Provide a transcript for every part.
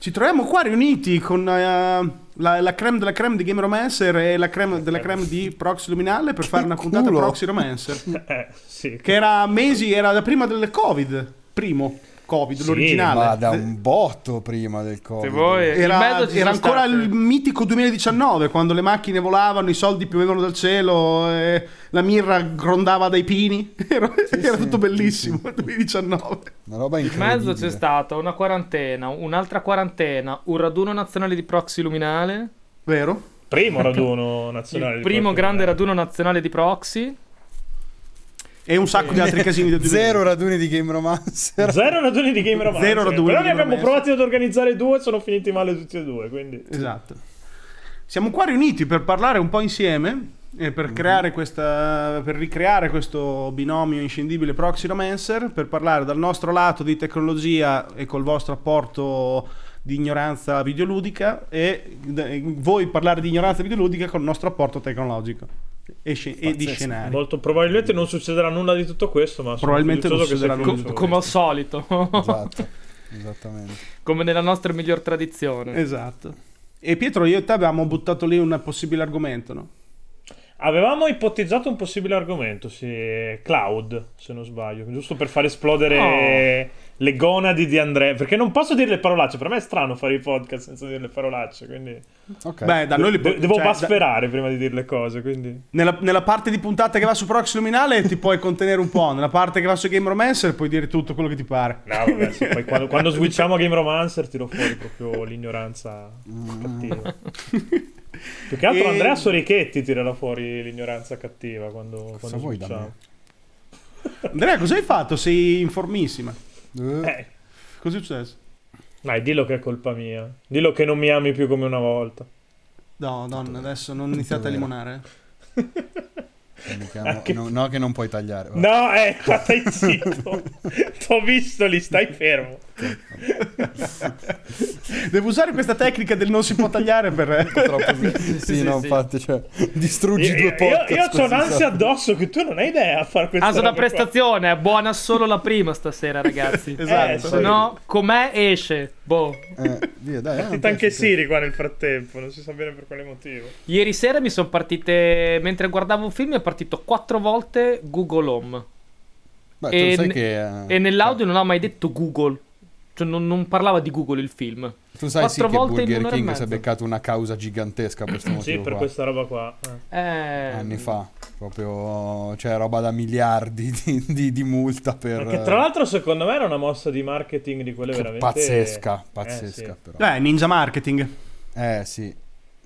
Ci troviamo qua riuniti con uh, la, la creme della creme di Game Romancer e la creme della creme di Proxy Luminale per fare una puntata culo. Proxy Romancer. Eh, sì. che era mesi, era da prima del Covid. Primo Covid, Sì, l'originale. Ma da un botto prima del Covid. Se vuoi, in Era, era ancora state- il mitico 2019 quando le macchine volavano, i soldi piovevano dal cielo, e la mirra grondava dai pini. Era, era sì, tutto bellissimo. sì, 2019. Una roba In incredibile. mezzo c'è stata una quarantena, un'altra quarantena, un raduno nazionale di proxy luminale, Vero? Primo raduno nazionale. il di primo proxy. grande raduno nazionale di proxy. E un sacco di altri casini del 2020. Zero raduni di Game Romancer. Zero raduni di Game Romancer. Zero raduni Però ne abbiamo Romancer. provati ad organizzare due e sono finiti male tutti e due. Quindi. Esatto. Siamo qua riuniti per parlare un po' insieme e per creare questa per ricreare questo binomio inscindibile Proxy Romancer per parlare dal nostro lato di tecnologia e col vostro apporto di ignoranza videoludica e d- voi parlare di ignoranza videoludica con il nostro apporto tecnologico e, sce- e di scenari. Molto probabilmente non succederà nulla di tutto questo, ma Probabilmente non succederà nulla. Co- fiducioso. come al solito, Esatto. Esattamente. come nella nostra miglior tradizione. Esatto. E Pietro, io e te avevamo buttato lì un possibile argomento, no? Avevamo ipotizzato un possibile argomento, sì, cloud, se non sbaglio, giusto per far esplodere le gonadi di Andrea, perché non posso dire le parolacce, per me è strano fare i podcast senza dire le parolacce, quindi Ok. Beh, da noi li de- devo cioè, da- basferare prima di dire le cose, quindi... Nella, nella parte di puntata che va su Proxy Luminale ti puoi contenere un po', nella parte che va su Game Romancer puoi dire tutto quello che ti pare. No, vabbè, sì, poi quando, quando switchiamo a Game Romancer tiro fuori proprio l'ignoranza cattiva. Più che altro E- Andrea Sorichetti tirerà fuori l'ignoranza cattiva quando, Cosa quando vuoi da switchiamo. Andrea, cosa hai fatto? Sei informissima. Eh, Eh, Cosa è successo? dai, dillo che è colpa mia. Dillo che non mi ami più come una volta. No, donna, adesso non iniziate a limonare. Ah, no, che- no, no, che non puoi tagliare. vabbè. No, eh, stai zitto. T'ho visto lì, stai fermo. Devo usare questa tecnica del non si può tagliare per... Troppo sì, Sì, no, sì. infatti, cioè, distruggi Io, due io, podcast. io ho così, un'ansia addosso che tu non hai idea a fare questa una roba qua. prestazione, è buona solo la prima stasera, ragazzi. Esatto. Eh, Se no, com'è esce. Boh. Eh, via, dai, eh, Partita anche piace, Siri qua nel frattempo, non si sa bene per quale motivo. Ieri sera mi sono partite. Mentre guardavo un film, è partito quattro volte Google Home. Beh, E sai ne- che... eh, E nell'audio non ha mai detto Google. Cioè, non, non parlava di Google il film. Tu sai sì che Burger King si è beccato una causa gigantesca per questo Sì, motivo per qua. questa roba qua. eh. Eh, Anni fa, proprio, cioè roba da miliardi di, di- di multa per... Perché tra l'altro secondo me era una mossa di marketing di quelle veramente... pazzesca, Eh, pazzesca sì. però. Eh, ninja marketing. Eh sì,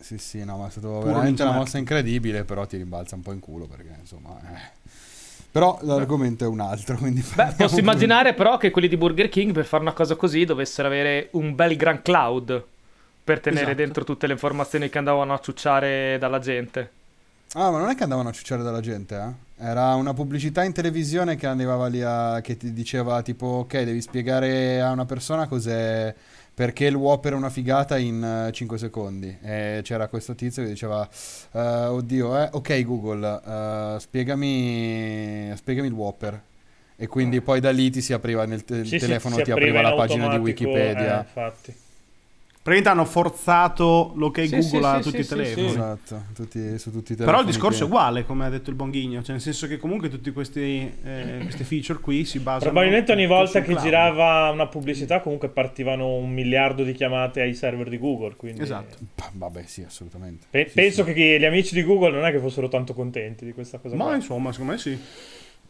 sì sì, no, ma è stato Puro veramente una mossa incredibile, però ti rimbalza un po' in culo perché insomma... eh. Però l'argomento è un altro, quindi... Beh, posso pure. immaginare però che quelli di Burger King per fare una cosa così dovessero avere un bel gran cloud per tenere Esatto. dentro tutte le informazioni che andavano a ciucciare dalla gente. Ah, ma non è che andavano a ciucciare dalla gente, eh? Era una pubblicità in televisione che arrivava lì a... che ti diceva tipo, ok, devi spiegare a una persona cos'è... perché il Whopper è una figata in 5 secondi. E c'era questo tizio che diceva, eh, oddio, eh, ok Google, eh, spiegami... spiegami il Whopper. E quindi poi da lì ti si apriva nel te- Sì, sì, telefono, si ti apriva in la pagina di Wikipedia. eh, infatti. Praticamente hanno forzato l'ok Sì, Google sì, a sì, tutti sì, i telefoni. sì. Esatto, tutti, su tutti i telefoni. Però il discorso che- è uguale, come ha detto il Bonghigno, cioè nel senso che comunque tutti questi eh, queste feature qui si basano Probabilmente ogni volta che cloud. girava una pubblicità comunque partivano un miliardo di chiamate ai server di Google. Quindi Esatto. Bah, Vabbè, sì, assolutamente. Pe- Sì, penso sì. che gli amici di Google non è che fossero tanto contenti di questa cosa. Ma qua. insomma, secondo me sì.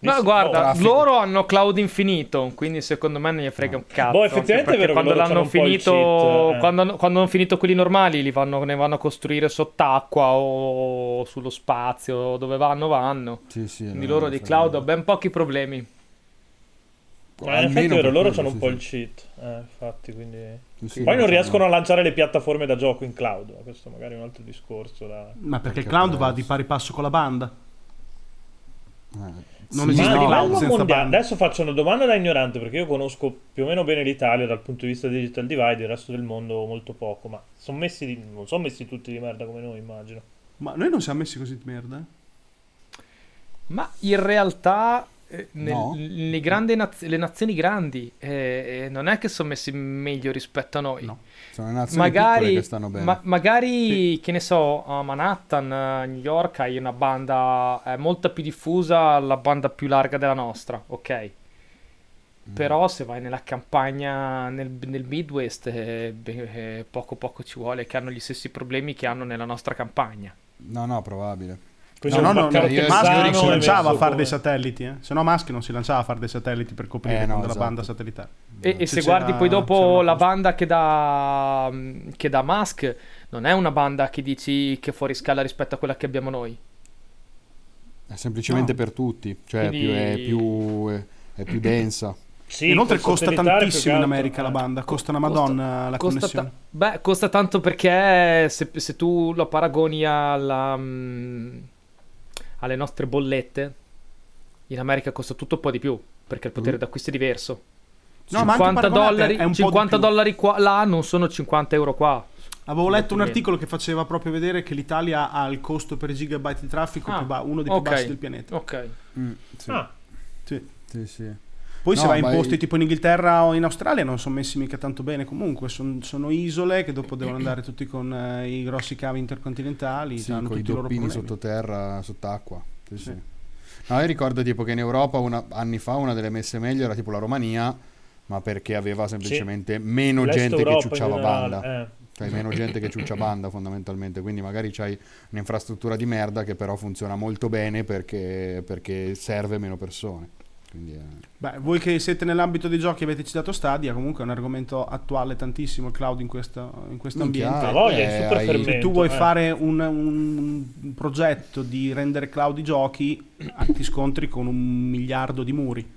No, guarda, traffico. loro hanno cloud infinito, quindi secondo me non gli frega un cazzo. Boh, effettivamente è perché vero che quando loro l'hanno finito, cheat, eh. quando, quando hanno finito quelli normali, li vanno, ne vanno a costruire sott'acqua o sullo spazio, dove vanno, vanno. Sì, sì, Quindi loro di cloud ho ben pochi problemi. Ma in effetti vero, loro hanno un sì, po' sì. il cheat. Eh, infatti, quindi... Sì, Poi non no, riescono a lanciare le piattaforme da gioco in cloud. Questo magari è un altro discorso. Da... Ma perché il cloud va di pari passo con la banda. Eh, Non sì, esiste Ma no, livello senza mondiale, banda. adesso faccio una domanda da ignorante perché io conosco più o meno bene l'Italia dal punto di vista digital divide, il resto del mondo molto poco, ma sono messi di- non sono messi tutti di merda come noi, immagino. Ma noi non siamo messi così di merda. Ma in realtà nel- No? le, grandi naz- le nazioni grandi eh, eh, non è che sono messi meglio rispetto a noi. No. Sono nazioni Magari, che stanno bene. ma- magari che ne so, a Manhattan, a New York hai una banda è molto più diffusa, la banda più larga della nostra, ok. Mm. Però se vai nella campagna nel, nel Midwest, eh, eh, poco poco ci vuole che hanno gli stessi problemi che hanno nella nostra campagna. No, no, probabile. No, no, no, baccano io- Musk non si lanciava a fare dei satelliti, eh. se no Musk non si lanciava a fare dei satelliti per coprire Eh, no, esatto. banda satellitare. E, e Se guardi poi dopo la banda che dà, che dà Musk, non è una banda che dici che è fuori scala rispetto a quella che abbiamo noi. È semplicemente No. per tutti, cioè Quindi- più- è, più, è, è più densa. Sì, Inoltre costa tantissimo in America la eh. banda, costa una Costa- madonna la costa connessione. ta- beh, costa tanto perché se, se tu lo paragoni alla, mm, alle nostre bollette, in America costa tutto un po' di più, perché il potere Mm. d'acquisto è diverso. No, ma anche 50 paragonate dollari, è un po' di 50 più. dollari qua, là non sono 50 euro qua. Avevo letto un articolo che faceva proprio vedere che l'Italia ha il costo per gigabyte di traffico Ah, più ba- uno dei più bassi del pianeta. Ok. Mm, sì, Ah, Sì. sì, sì. Poi se No, vai in posti i- tipo in Inghilterra o in Australia non sono messi mica tanto bene comunque, son- sono isole che dopo devono andare tutti con eh, i grossi cavi intercontinentali, Sì, hanno con i tutti i loro doppini problemi. sottoterra, sott'acqua. Sì, Sì. sì. No, io ricordo tipo che in Europa una- anni fa una delle messe meglio era tipo la Romania, ma perché aveva semplicemente meno l'Est gente Europa che ciucciava generale, banda. eh. Cioè meno gente che ciuccia banda fondamentalmente, quindi magari c'hai un'infrastruttura di merda che però funziona molto bene perché, perché serve meno persone. Quindi, eh, Beh, voi che siete nell'ambito dei giochi avete citato Stadia, comunque è un argomento attuale tantissimo il cloud in questo, in questo ambiente. Ha voglia, Eh, è super hai- fermento. Se tu vuoi eh. fare un, un- progetto di rendere cloud i giochi, ah, ti scontri con un miliardo di muri.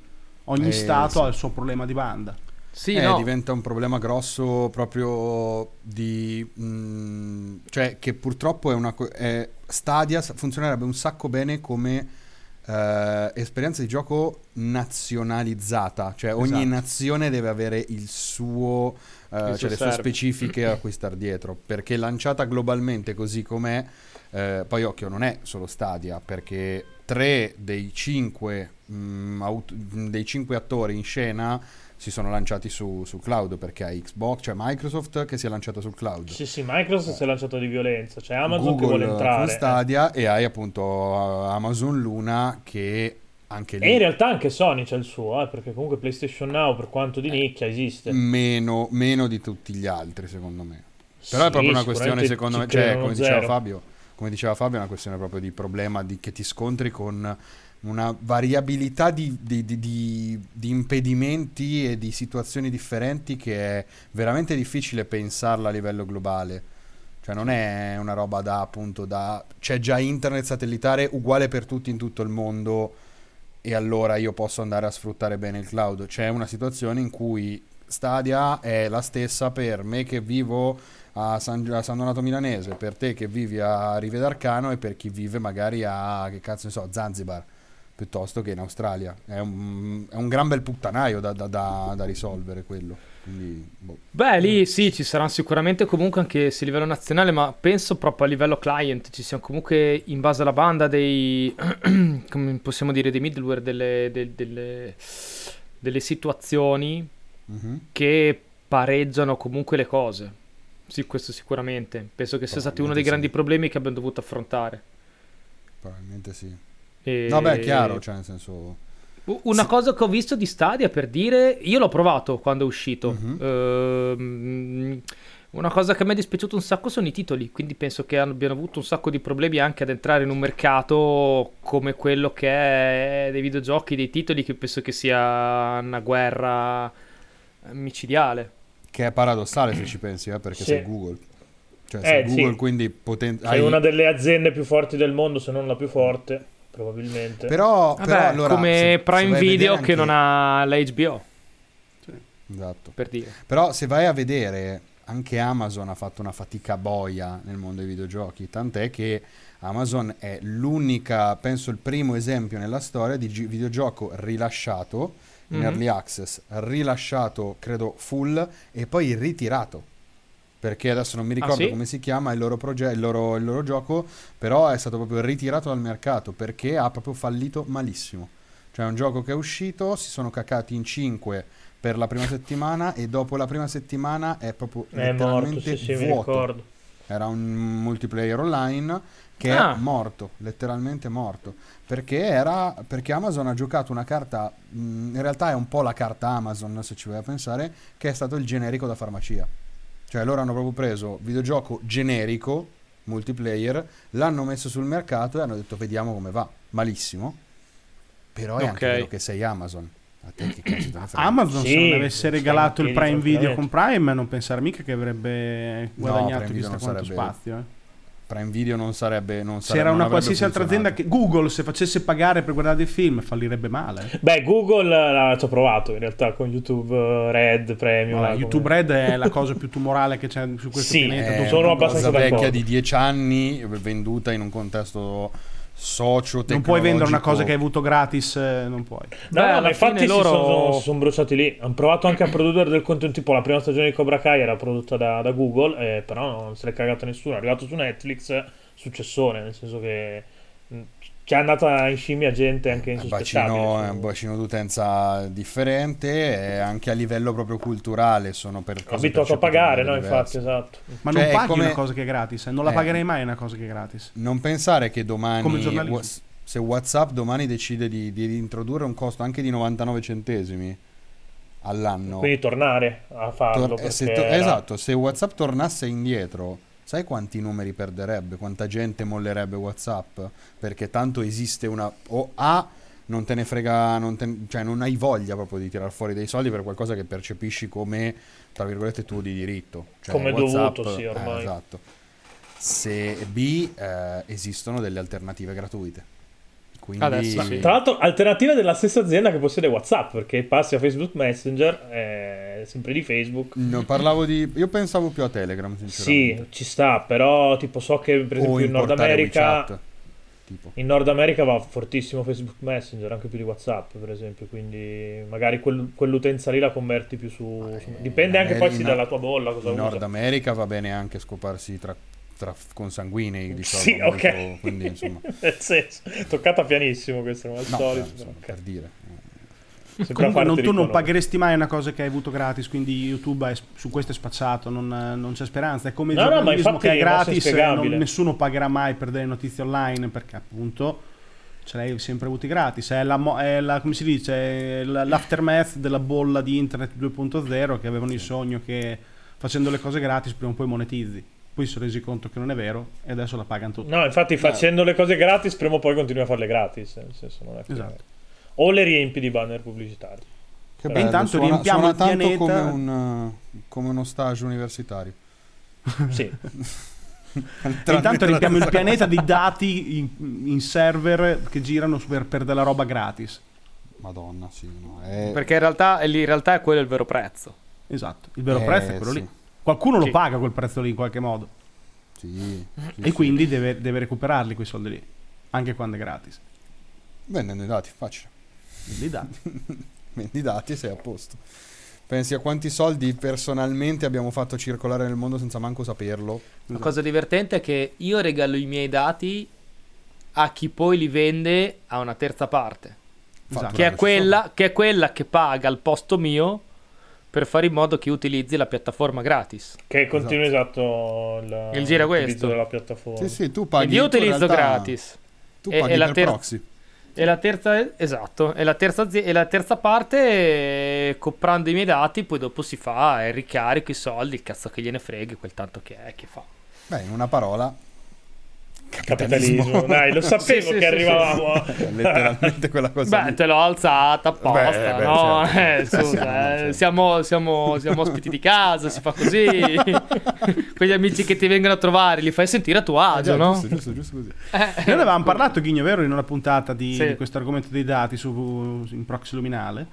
Ogni Eh, stato sì. ha il suo problema di banda. Sì, eh, no. diventa un problema grosso proprio di... mm, cioè che purtroppo è una... co- è- Stadia funzionerebbe un sacco bene come eh, esperienza di gioco nazionalizzata, cioè ogni Esatto. nazione deve avere il suo... eh, Il cioè suo le sue server. specifiche a cui star dietro, perché lanciata globalmente così com'è, eh, poi occhio, non è solo Stadia, perché tre dei cinque, mm, aut- dei cinque attori in scena si sono lanciati su, su cloud perché hai Xbox, cioè Microsoft che si è lanciata sul cloud. Sì, sì, Microsoft si è lanciato di violenza. C'è Amazon che Google vuole entrare. con eh. Stadia e hai appunto uh, Amazon Luna che anche E in lì realtà anche Sony c'ha il suo, eh, perché comunque PlayStation Now, per quanto di nicchia, esiste. meno, meno di tutti gli altri secondo me. Però è Sì, proprio una questione secondo me, cioè come zero. diceva Fabio, come diceva Fabio è una questione proprio di problema di, che ti scontri con una variabilità di, di- di- di- di impedimenti e di situazioni differenti che è veramente difficile pensarla a livello globale. Cioè non è una roba da appunto da... C'è già internet satellitare uguale per tutti in tutto il mondo e allora io posso andare a sfruttare bene il cloud. C'è una situazione in cui Stadia è la stessa per me che vivo a San, a San Donato Milanese, per te che vivi a Rive d'Arcano e per chi vive magari a, che cazzo ne so, Zanzibar, piuttosto che in Australia. È un, è un gran bel puttanaio da, da- da- da risolvere quello. Quindi, boh. Beh, lì sì, ci saranno sicuramente comunque anche se a livello nazionale, ma penso proprio a livello client ci siano comunque in base alla banda dei, come possiamo dire, dei middleware, delle, del- delle, delle situazioni Mhm. che pareggiano comunque le cose. Sì, questo sicuramente. Penso che sia stato uno dei Probabilmente grandi sì. problemi che abbiamo dovuto affrontare. Probabilmente sì. E- No, beh, è chiaro, cioè nel senso... Una Sì. cosa che ho visto di Stadia per dire, io l'ho provato quando è uscito. Mhm. Ehm, una cosa che mi è dispiaciuto un sacco sono i titoli, quindi penso che abbiano avuto un sacco di problemi anche ad entrare in un mercato come quello che è dei videogiochi, dei titoli, che penso che sia una guerra micidiale. Che è paradossale se ci pensi, eh, perché Sì. sei Google. Cioè, sei Eh, sì. Google, quindi poten- Sei una delle aziende più forti del mondo, se non la più forte, probabilmente. Però, Vabbè, però allora, come se- se Prime a Video vedere che anche- non ha la HBO, Esatto. per dire. Però se vai a vedere, anche Amazon ha fatto una fatica boia nel mondo dei videogiochi, tant'è che Amazon è l'unica, penso il primo esempio nella storia di gi- videogioco rilasciato in Mhm. early access, rilasciato credo full e poi ritirato. Perché adesso non mi ricordo sì? come si chiama il loro, proge- il, loro, il loro gioco, però è stato proprio ritirato dal mercato perché ha proprio fallito malissimo. Cioè è un gioco che è uscito, si sono cacati in 5 per la prima settimana e dopo la prima settimana è proprio È morto, letteralmente sì, sì, mi vuoto. ricordo. Era un multiplayer online che Ah. è morto, letteralmente morto. Perché, era, perché Amazon ha giocato una carta, mh, in realtà è un po' la carta Amazon, se ci vuoi pensare, che è stato il generico da farmacia. Cioè loro hanno proprio preso videogioco generico, multiplayer, l'hanno messo sul mercato e hanno detto vediamo come va. Malissimo. Però è anche vero che sei Amazon. A te che? Amazon Sì, se non avesse regalato il Prime Video con. Prime non pensare mica che avrebbe guadagnato Video chissà non quanto sarebbe- spazio eh. Prime Video non sarebbe... Non se sarebbe- era non una qualsiasi altra azienda che Google se facesse pagare per guardare dei film fallirebbe male eh. Beh, Google l'ha- ci ha provato in realtà con YouTube eh, Red Premium. Allora, là, YouTube come- Red è la cosa più tumorale che c'è su questo Sì, pianeta eh, dove- sono una abbastanza cosa vecchia d'accordo. di dieci anni venduta in un contesto socio non puoi vendere una cosa che hai avuto gratis eh, non puoi No, Beh, no, ma infatti fine si loro- sono, si sono bruciati lì. Hanno provato anche a produrre del contenuto. Tipo, la prima stagione di Cobra Kai era prodotta da, da Google, eh, però non se l'è cagato nessuno. È arrivato su Netflix, successone, nel senso che ci è andata in scimmia gente anche insospettabile. bacino, è su- un bacino d'utenza differente e anche a livello proprio culturale sono per cose abituato a in pagare, no? modo Infatti, esatto. ma Cioè, non paghi come- una cosa che è gratis eh. non la Eh. pagherei mai una cosa che è gratis Non pensare che Come domani wa- se WhatsApp domani decide di, di introdurre un costo anche di 99 centesimi all'anno. Quindi tornare a farlo. Tor- eh, se to- era- Esatto, se WhatsApp tornasse indietro, sai quanti numeri perderebbe? Quanta gente mollerebbe WhatsApp? Perché tanto esiste una o A non te ne frega, non te- cioè non hai voglia proprio di tirar fuori dei soldi per qualcosa che percepisci come tra virgolette tuo di diritto. Cioè, Come WhatsApp- dovuto, sì, ormai. eh, esatto. Se B eh, esistono delle alternative gratuite. Quindi Adesso sì. Tra l'altro, alternativa della stessa azienda che possiede WhatsApp, perché passi a Facebook Messenger, è sempre di Facebook. No, parlavo di io pensavo più a Telegram, sinceramente. Sì, ci sta, però tipo so che per esempio in Nord America WeChat, tipo. in Nord America va fortissimo Facebook Messenger, anche più di WhatsApp, per esempio, quindi magari quel- quell'utenza lì la converti più su, su- dipende in anche poi sì dalla tua bolla cosa In usa. Nord America va bene anche scoparsi tra, tra consanguinei, diciamo. Sì, molto- ok. Quindi insomma, Nel senso, toccata pianissimo questo, come al no, solito. insomma, ok. per dire. Comunque non- tu non pagheresti mai una cosa che hai avuto gratis, quindi YouTube è- su questo è spacciato, non, non c'è speranza. È come il No, giornalismo che è gratis, non- nessuno pagherà mai per delle notizie online perché appunto ce l'hai sempre avuti gratis. È la, è la- come si dice, l'aftermath della bolla di Internet 2.0 che avevano il sogno che facendo le cose gratis prima o poi monetizzi. Poi si sono resi conto che non è vero e adesso la pagano tutti. No, infatti facendo le cose gratis, prima o poi continui a farle gratis. Nel senso, non è che- Esatto. O le riempi di banner pubblicitari. Che E bello, intanto suona, riempiamo suona il tanto pianeta- come, un, uh, come uno stage universitario. Sì. E intanto riempiamo il pianeta di dati in, in server che girano per, per della roba gratis. Madonna, sì. no, è- Perché in realtà, in realtà è quello il vero prezzo. Esatto, il vero eh, prezzo è quello sì, lì. Qualcuno Sì. lo paga quel prezzo lì in qualche modo Sì, sì, e sì. quindi deve, deve recuperarli quei soldi lì, anche quando è gratis. Vendendo i dati, facile. Li dati. Vendi i dati e sei a posto. Pensi a quanti soldi personalmente abbiamo fatto circolare nel mondo senza manco saperlo? La cosa divertente è che io regalo i miei dati a chi poi li vende a una terza parte. Esatto. Che è, Fatturarci quella, che è quella che paga al posto mio per fare in modo che utilizzi la piattaforma gratis. Che continua esatto, il, Il giro è questo. della piattaforma. Sì, sì, tu paghi. Io utilizzo realtà- gratis. Tu E- paghi e la per ter- proxy. E la terza, esatto, e la terza, e la terza parte, comprando i miei dati, poi dopo si fa il ricarico, i soldi, il cazzo che gliene freghi, quel tanto che è, che fa. Beh, in una parola, Capitalismo, dai, lo sapevo Sì, sì, che sì, arrivavamo è letteralmente quella cosa. Beh, lì. te l'ho alzata apposta, Beh, beh, no? certo. Eh, scusa, Siamo, eh, certo. siamo, siamo- siamo ospiti di casa, si fa così. Quegli amici che ti vengono a trovare, li fai sentire a tuo agio, già, no? Giusto, giusto, giusto così. Eh, Noi ne avevamo parlato, Ghigno, vero, in una puntata di, Sì. di questo argomento dei dati su, in Proxy Luminale.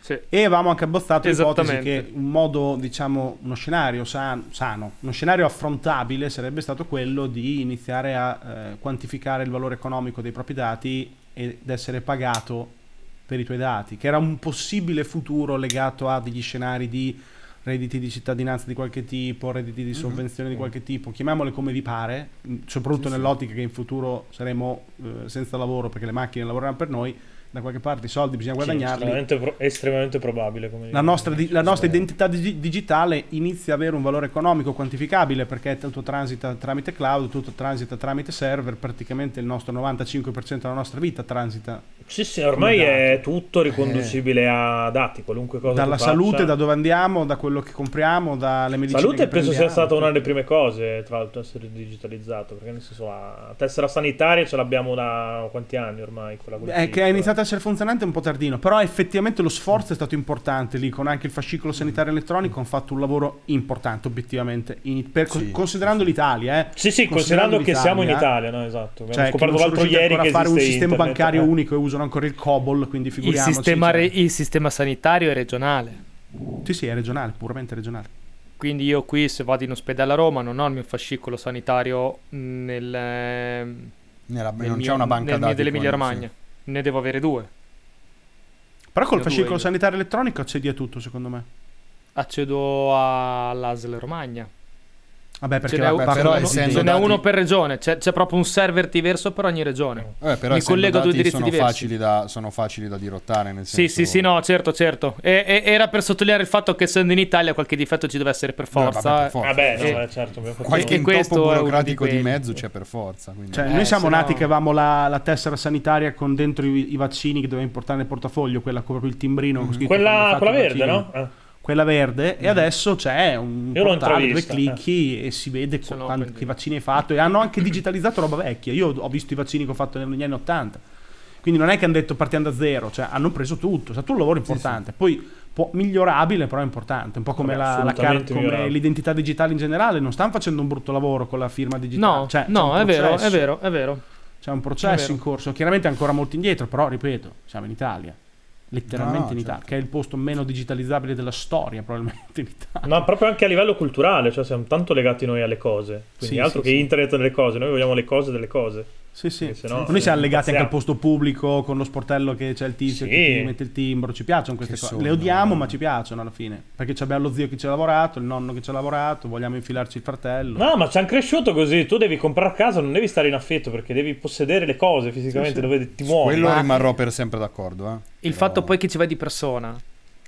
Sì. E avevamo anche abbozzato l'ipotesi che un modo, diciamo, uno scenario san- sano, uno scenario affrontabile sarebbe stato quello di iniziare a eh, quantificare il valore economico dei propri dati ed essere pagato per i tuoi dati, che era un possibile futuro legato a degli scenari di redditi di cittadinanza di qualche tipo, redditi di sovvenzione di qualche tipo, chiamiamole come vi pare, soprattutto Sì, sì. nell'ottica che in futuro saremo eh, senza lavoro perché le macchine lavoreranno per noi, da qualche parte i soldi bisogna guadagnarli. estremamente, pro- estremamente probabile. Come La nostra, di- la nostra identità digi- digitale inizia ad avere un valore economico quantificabile perché tutto transita tramite cloud, tutto transita tramite server, praticamente il nostro 95% della nostra vita transita Sì, sì, ormai è tutto riconducibile a dati, qualunque cosa. dalla salute, faccia. da dove andiamo, da quello che compriamo, dalle medicine Salute penso sia stata una delle prime cose, tra l'altro, essere digitalizzato. Perché nel senso la tessera sanitaria ce l'abbiamo da quanti anni ormai? Quella È chip. che ha iniziato a essere funzionante un po' tardino, però effettivamente lo sforzo è stato importante lì, con anche il fascicolo sanitario elettronico hanno fatto un lavoro importante obiettivamente, in- per- Sì, considerando l'Italia. Eh. Sì, sì, considerando che l'Italia, siamo in eh. Italia, no? Esatto. Abbiamo Cioè, che scoperto l'altro ieri ancora che fare un sistema internet, bancario eh. unico e usano ancora il COBOL, quindi Il figuriamoci. sistema, cioè. re- il sistema sanitario è regionale. Sì, sì, è regionale, puramente regionale. Quindi io qui se vado in ospedale a Roma non ho il mio fascicolo sanitario nel, Nella- nel non mio- c'è una banca nel mio dati dell'Emilia con- Romagna. Ne devo avere due. Però col fascicolo io. sanitario elettronico accedi a tutto, secondo me. Accedo all'ASL Romagna. Vabbè, perché Ce n'è, uno- parlo però essendo ce n'è dati- uno per regione. C'è, c'è proprio un server diverso per ogni regione. Eh, però Mi collego a due indirizzi sono diversi. facili, da, sono facili da dirottare. Nel Sì, senso... sì, sì, no, certo, certo. E- e- era per sottolineare il fatto che essendo in Italia qualche difetto ci deve essere per Eh, forza. vabbè, per forza. Vabbè, no, Sì. eh, certo. Qualche questo intoppo uno burocratico di di, mezzo c'è per forza. quindi- Cioè, Eh, noi siamo nati no- che avevamo la, la tessera sanitaria con dentro i, i vaccini che dovevamo portare nel portafoglio, quella con proprio il timbrino. hai Quella, quella verde, no? Eh. Quella verde, e adesso c'è un Io portale dove clicchi e si vede Sono quando- che vaccini hai fatto. E hanno anche digitalizzato roba vecchia. Io ho visto i vaccini che ho fatto negli anni 80. Quindi non è che hanno detto partiamo da zero, cioè hanno preso tutto. È stato un lavoro importante. Poi può- migliorabile, però è importante. Un po' come, Vabbè, la, la car- come l'identità digitale in generale. Non stanno facendo un brutto lavoro con la firma digitale. No, Cioè, no, è vero, è vero, è vero. C'è un processo in corso, chiaramente ancora molto indietro, però ripeto, siamo in Italia. Letteralmente No, no, in Italia, certo. che è il posto meno digitalizzabile della storia, probabilmente in Italia. Ma proprio anche a livello culturale, cioè siamo tanto legati noi alle cose. Quindi Sì, altro sì, che sì. internet delle cose, noi vogliamo le cose delle cose. Sì, sì. Sennò- Noi siamo legati anche al posto pubblico, con lo sportello che c'è il tizio Sì. che ti mette il timbro. Ci piacciono queste Che cose. sogno, Le odiamo, eh. ma ci piacciono alla fine. Perché abbiamo lo zio che ci ha lavorato, il nonno che ci ha lavorato, vogliamo infilarci il fratello. No, ma ci hanno cresciuto così. Tu devi comprare a casa, non devi stare in affitto perché devi possedere le cose fisicamente Sì, sì. dove ti muovi. Quello Ma- rimarrò per sempre d'accordo. eh. Il Però- fatto poi che ci vai di persona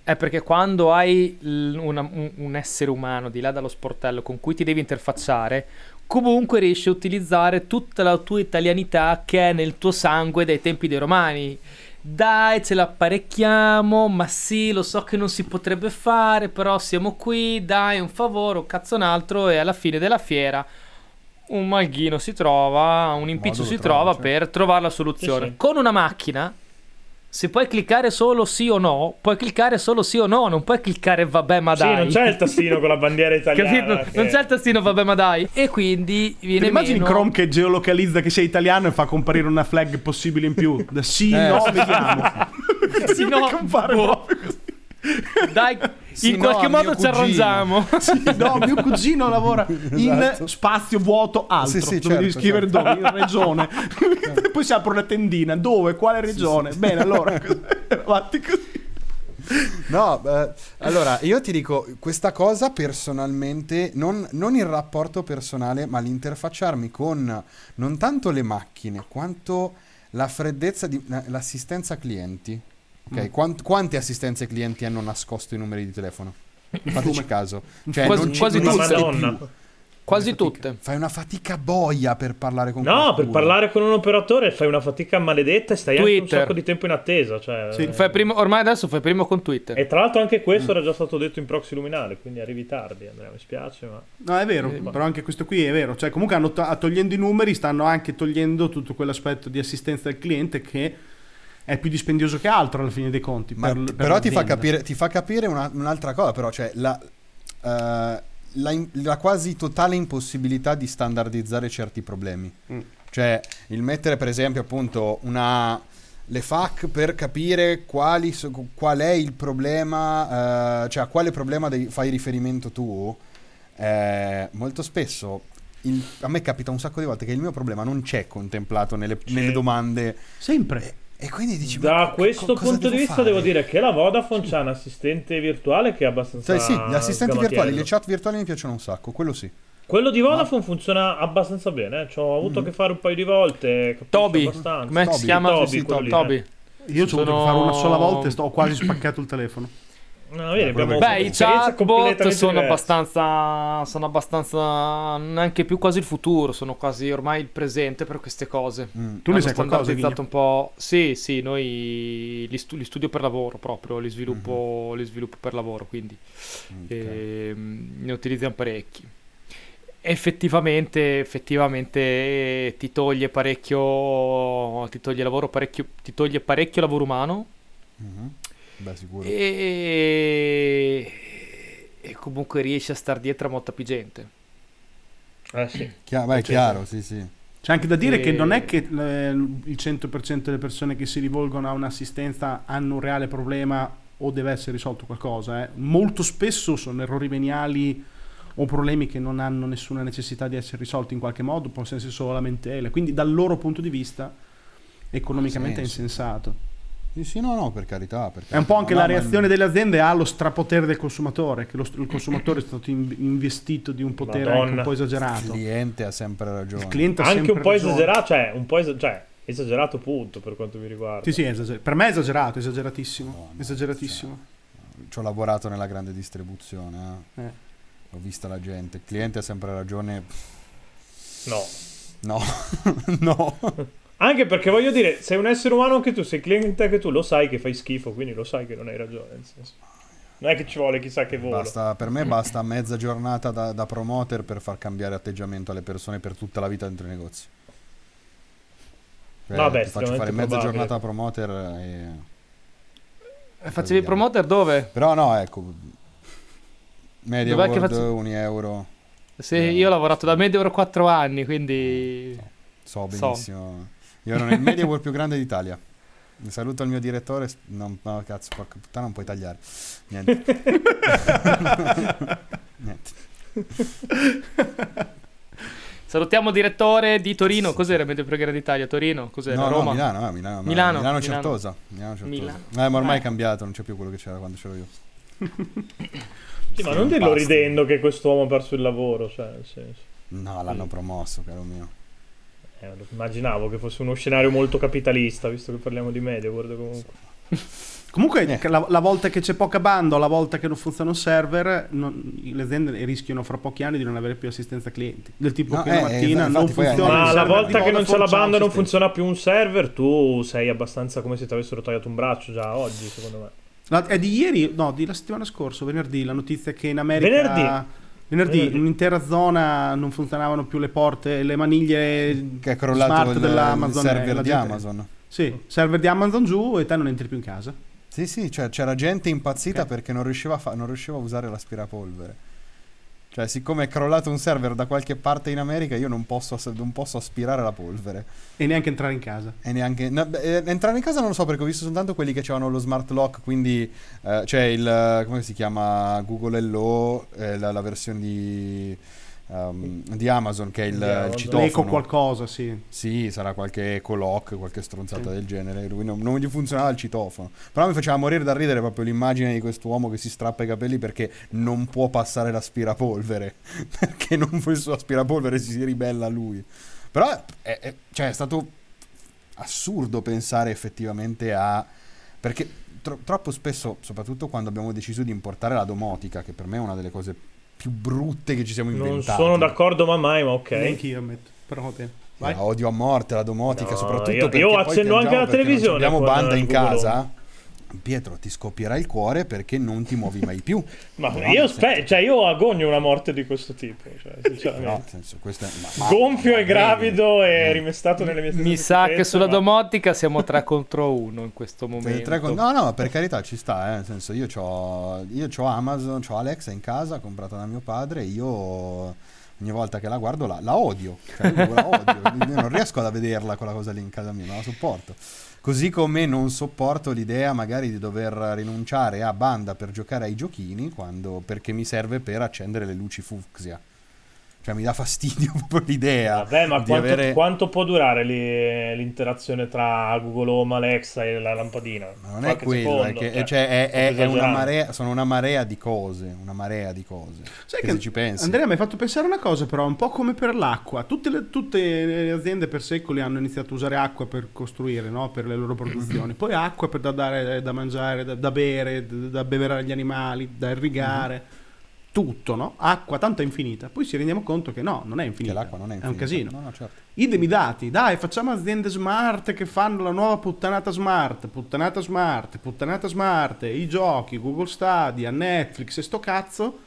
è perché quando hai l- una- un, un essere umano di là dallo sportello con cui ti devi interfacciare, comunque riesci a utilizzare tutta la tua italianità che è nel tuo sangue dai tempi dei romani. Dai, ce l'apparecchiamo, ma sì, lo so che non si potrebbe fare, però siamo qui, dai, un favore, un cazzo un altro e alla fine della fiera un malghino si trova, un impiccio si lo trovi, trova certo. per trovare la soluzione. Sì, sì. Con una macchina, se puoi cliccare solo sì o no, puoi cliccare solo sì o no, non puoi cliccare vabbè ma Sì, dai. non c'è il tastino con la bandiera italiana. Capito? che- Non c'è il tastino vabbè ma dai. E quindi Ti viene immagini meno... Chrome che geolocalizza che sei italiano e fa comparire una flag possibile in più? Da sì, Eh. no, vediamo. Sì, no, compare boh. proprio. Dai, Sì, in no, qualche modo ci arrangiamo. Sì, no, mio cugino lavora in Esatto. spazio vuoto altro. Sì, sì, dove devi certo, scrivere certo. dove, in regione. Poi si apre una tendina. Dove? Quale regione? Bene, allora. Avanti così. No, eh, allora io ti dico questa cosa personalmente, non, non il rapporto personale, ma l'interfacciarmi con non tanto le macchine quanto la freddezza di la- l'assistenza clienti. Ok, Quant- quante assistenze clienti hanno nascosto i numeri di telefono? Fateci caso. Cioè, Quasi- non ci- quasi non più. Quasi tutte. Fai una fatica boia per parlare con No, per qualcuno. parlare con un operatore fai una fatica maledetta e stai anche un Twitter. sacco di tempo in attesa. Cioè, Sì, eh, Fai primo- ormai adesso fai primo con Twitter. E tra l'altro anche questo era già stato detto in proxy luminale, quindi arrivi tardi, Andrea, mi spiace, ma... No, è vero, però anche questo qui è vero. Cioè, comunque hanno to- togliendo i numeri, stanno anche togliendo tutto quell'aspetto di assistenza al cliente che è più dispendioso che altro alla fine dei conti. Ma per- per però ti fa capire, ti fa capire una- un'altra cosa, però, cioè la, eh, la in- la quasi totale impossibilità di standardizzare certi problemi. Mm. Cioè, il mettere per esempio appunto una le FAC per capire quali qual è il problema, eh, cioè a quale problema devi- fai riferimento tu, eh, molto spesso il- a me capita un sacco di volte che il mio problema non c'è contemplato nelle, Sì. nelle domande Sempre. E quindi dici ma Da co- questo punto di vista fare? devo dire che la Vodafone c'ha un assistente virtuale che è abbastanza... Cioè, sì, gli assistenti virtuali, le chat virtuali mi piacciono un sacco, quello sì. Quello di Vodafone funziona abbastanza bene, eh. ci ho avuto a che fare un paio di volte, Toby, come Toby, si chiama? Toby, Sì, sì, quello lì, Toby. eh. Io ci ho avuto Sono- che fare una sola volta e sto, ho quasi spaccato il telefono. No, vedi, abbiamo Beh, i chatbot sono diverse. abbastanza, sono abbastanza neanche più quasi il futuro, sono quasi ormai il presente per queste cose. Mm. Tu Hanno sai qualcosa, standardizzato un po'. Sì, sì, noi li, stu- li studio per lavoro proprio, li sviluppo, li sviluppo per lavoro, quindi Ok. ehm, ne utilizziamo parecchi. Effettivamente, effettivamente eh, ti toglie parecchio, ti toglie lavoro parecchio, ti toglie parecchio lavoro umano Mhm. Beh, sicuro. e, e comunque riesci a star dietro a molta più gente. Eh sì. Chia- beh, è chiaro, sì, sì. C'è anche da dire E- che non è che eh, il 100% delle persone che si rivolgono a un'assistenza hanno un reale problema o deve essere risolto qualcosa. eh. Molto spesso sono errori veniali o problemi che non hanno nessuna necessità di essere risolti in qualche modo, possono essere solo lamentele. Quindi dal loro punto di vista economicamente è insensato. Sì, sì, no, no, per carità. per È un carità. po' anche No, la reazione delle aziende allo strapotere del consumatore, che lo, il consumatore è stato in- investito di un potere anche un po' Il esagerato. cliente ha sempre ragione. Il cliente ha Anche sempre un po' esagerato, cioè, un po' es- cioè, esagerato punto per quanto mi riguarda. Sì, sì, esager- per me è esagerato, esageratissimo. Madonna, esageratissimo. Ci ho lavorato nella grande distribuzione. eh. Eh. Ho visto la gente. Il cliente ha sempre ragione. No. No, no. Anche perché voglio dire, sei un essere umano anche tu, sei cliente anche tu, lo sai che fai schifo, quindi lo sai che non hai ragione. Nel senso. Non è che ci vuole chissà che volo. Basta- per me basta mezza giornata da, da promoter per far cambiare atteggiamento alle persone per tutta la vita dentro i negozi. Cioè, Vabbè, ti faccio fare mezza probabile. giornata da promoter e... Eh, Facevi il promoter dove? Però no, ecco. Media Dov'è World, faccio- 1 euro. Sì, Eh. io ho lavorato da Media Euro 4 anni, quindi... So So. Io ero nel Media World più grande d'Italia. Mi saluto il mio direttore. Non, no, cazzo, porca puttana, non puoi tagliare. Niente. Niente. Salutiamo il direttore di Torino. Cos'era Media Euro Grande d'Italia? Torino? Cos'era? No, no, Roma? Milano, eh, Milano, no, Milano, Milano Milano. Certosa. Milano Certosa. Milano. Eh, ma ormai Eh. è cambiato, non c'è più quello che c'era quando c'ero io. Sì, ma non dirlo ridendo che quest'uomo ha perso il lavoro, cioè, nel senso. No, l'hanno promosso, caro mio. Eh, immaginavo che fosse uno scenario molto capitalista, visto che parliamo di media, guarda comunque. Comunque, Eh. la, la volta che c'è poca banda o la volta che non funziona un server, non- le aziende rischiano fra pochi anni di non avere più assistenza clienti. Del tipo No, che la eh, mattina infatti non funziona Ma la volta che non c'è la banda non assistenza. funziona più un server, tu sei abbastanza come se ti avessero tagliato un braccio già oggi, secondo me. La- è di ieri, no, di la settimana scorsa, venerdì, la notizia che in America... Venerdì. Venerdì, in un'intera zona non funzionavano più le porte, le maniglie Che è crollato smart il, il dell'Amazon. e server la di gente- Amazon. Sì, server di Amazon giù e te non entri più in casa. Sì, sì, cioè c'era gente impazzita Ok. perché non riusciva, fa- non riusciva a usare l'aspirapolvere. Cioè, siccome è crollato un server da qualche parte in America, io non posso, non posso aspirare la polvere. E neanche entrare in casa. E neanche. no, eh, entrare in casa non lo so perché ho visto soltanto quelli che avevano lo smart lock. Quindi eh, c'è il. come si chiama? Google Hello, eh, la, la versione di. Ehm, di Amazon che è il, Di il citofono. L'eco qualcosa, sì. Sì, sarà qualche ecolock, qualche stronzata Sì. del genere. Lui non, non gli funzionava il citofono. Però mi faceva morire da ridere proprio l'immagine di quest'uomo che si strappa i capelli perché non può passare l'aspirapolvere. perché non il suo aspirapolvere si ribella a lui. Però è, è- cioè, è stato assurdo pensare effettivamente a. Perché tro- troppo spesso, soprattutto quando abbiamo deciso di importare la domotica, che per me è una delle cose più brutte che ci siamo Non inventati. sono d'accordo, ma mai, ma ok. Neanche io ammetto. Però va bene. Vai. La odio a morte la domotica, No, soprattutto io- perché io poi accendo anche la non televisione abbiamo banda in Google Home. Pietro, ti scoppierà il cuore perché non ti muovi mai più. Ma Però, io, spe- cioè, io agogno una morte di questo tipo, cioè, nel senso, questo è- ma- ma- Gonfio ma e gravido bene. e Eh. rimestato nelle mie stesse Mi sa che sulla ma- domotica siamo 3 contro 1 in questo momento. tre con- No, no, ma per carità ci sta, eh, nel senso io ho io c'ho Amazon, ho Alexa in casa, comprata da mio padre, io ogni volta che la guardo la, la odio, cioè, io la odio, io non riesco a vederla quella cosa lì in casa mia, non la sopporto. Così come non sopporto l'idea magari di dover rinunciare a banda per giocare ai giochini quando, perché mi serve per accendere le luci fucsia. Cioè mi dà fastidio proprio l'idea Vabbè, ma di quanto, avere... quanto può durare li- l'interazione tra Google Home, Alexa e la lampadina? Ma non è Qualche quello, è secondo, che cioè, cioè, è, è- è una marea, sono una marea di cose, una marea di cose. Sai che che se ci pensi. Andrea mi hai fatto pensare una cosa però, un po' come per l'acqua. Tutte le, tutte le aziende per secoli hanno iniziato a usare acqua per costruire, no? per le loro produzioni. Poi acqua per da dare da mangiare, da, da bere, da, da bere agli animali, da irrigare. Tutto, no? Acqua tanto è infinita. Poi ci rendiamo conto che no, non è Che infinita. l'acqua non è È un infinita. casino. No, no, certo. Idem i dati, dai, facciamo aziende smart che fanno la nuova puttanata smart, puttanata smart, puttanata smart, i giochi, Google Stadia, Netflix e sto cazzo,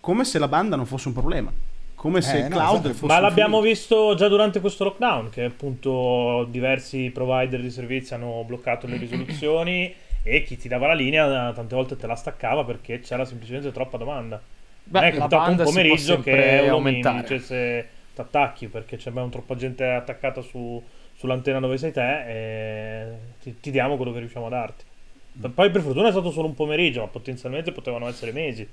come se la banda non fosse un problema. Come se Eh, il no, cloud esatto. fosse Ma l'abbiamo infinito. visto già durante questo lockdown, che appunto diversi provider di servizi hanno bloccato le risoluzioni e chi ti dava la linea tante volte te la staccava perché c'era semplicemente troppa domanda. Beh, non è capitato un pomeriggio che uno mi, aumentare. mi dicesse t'attacchi perché c'è un troppa gente attaccata su- sull'antenna dove sei te e ti, ti diamo quello che riusciamo a darti. Poi per fortuna è stato solo un pomeriggio, ma potenzialmente potevano essere mesi.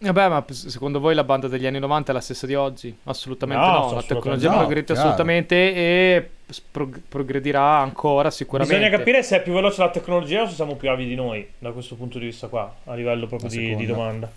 Vabbè, ma p- secondo voi la banda degli anni 90 è la stessa di oggi? Assolutamente No, no. La assolutamente tecnologia no, progredita chiaro. assolutamente e prog- progredirà ancora sicuramente. Bisogna capire se è più veloce la tecnologia o se siamo più avidi noi da questo punto di vista qua, a livello proprio di, di domanda.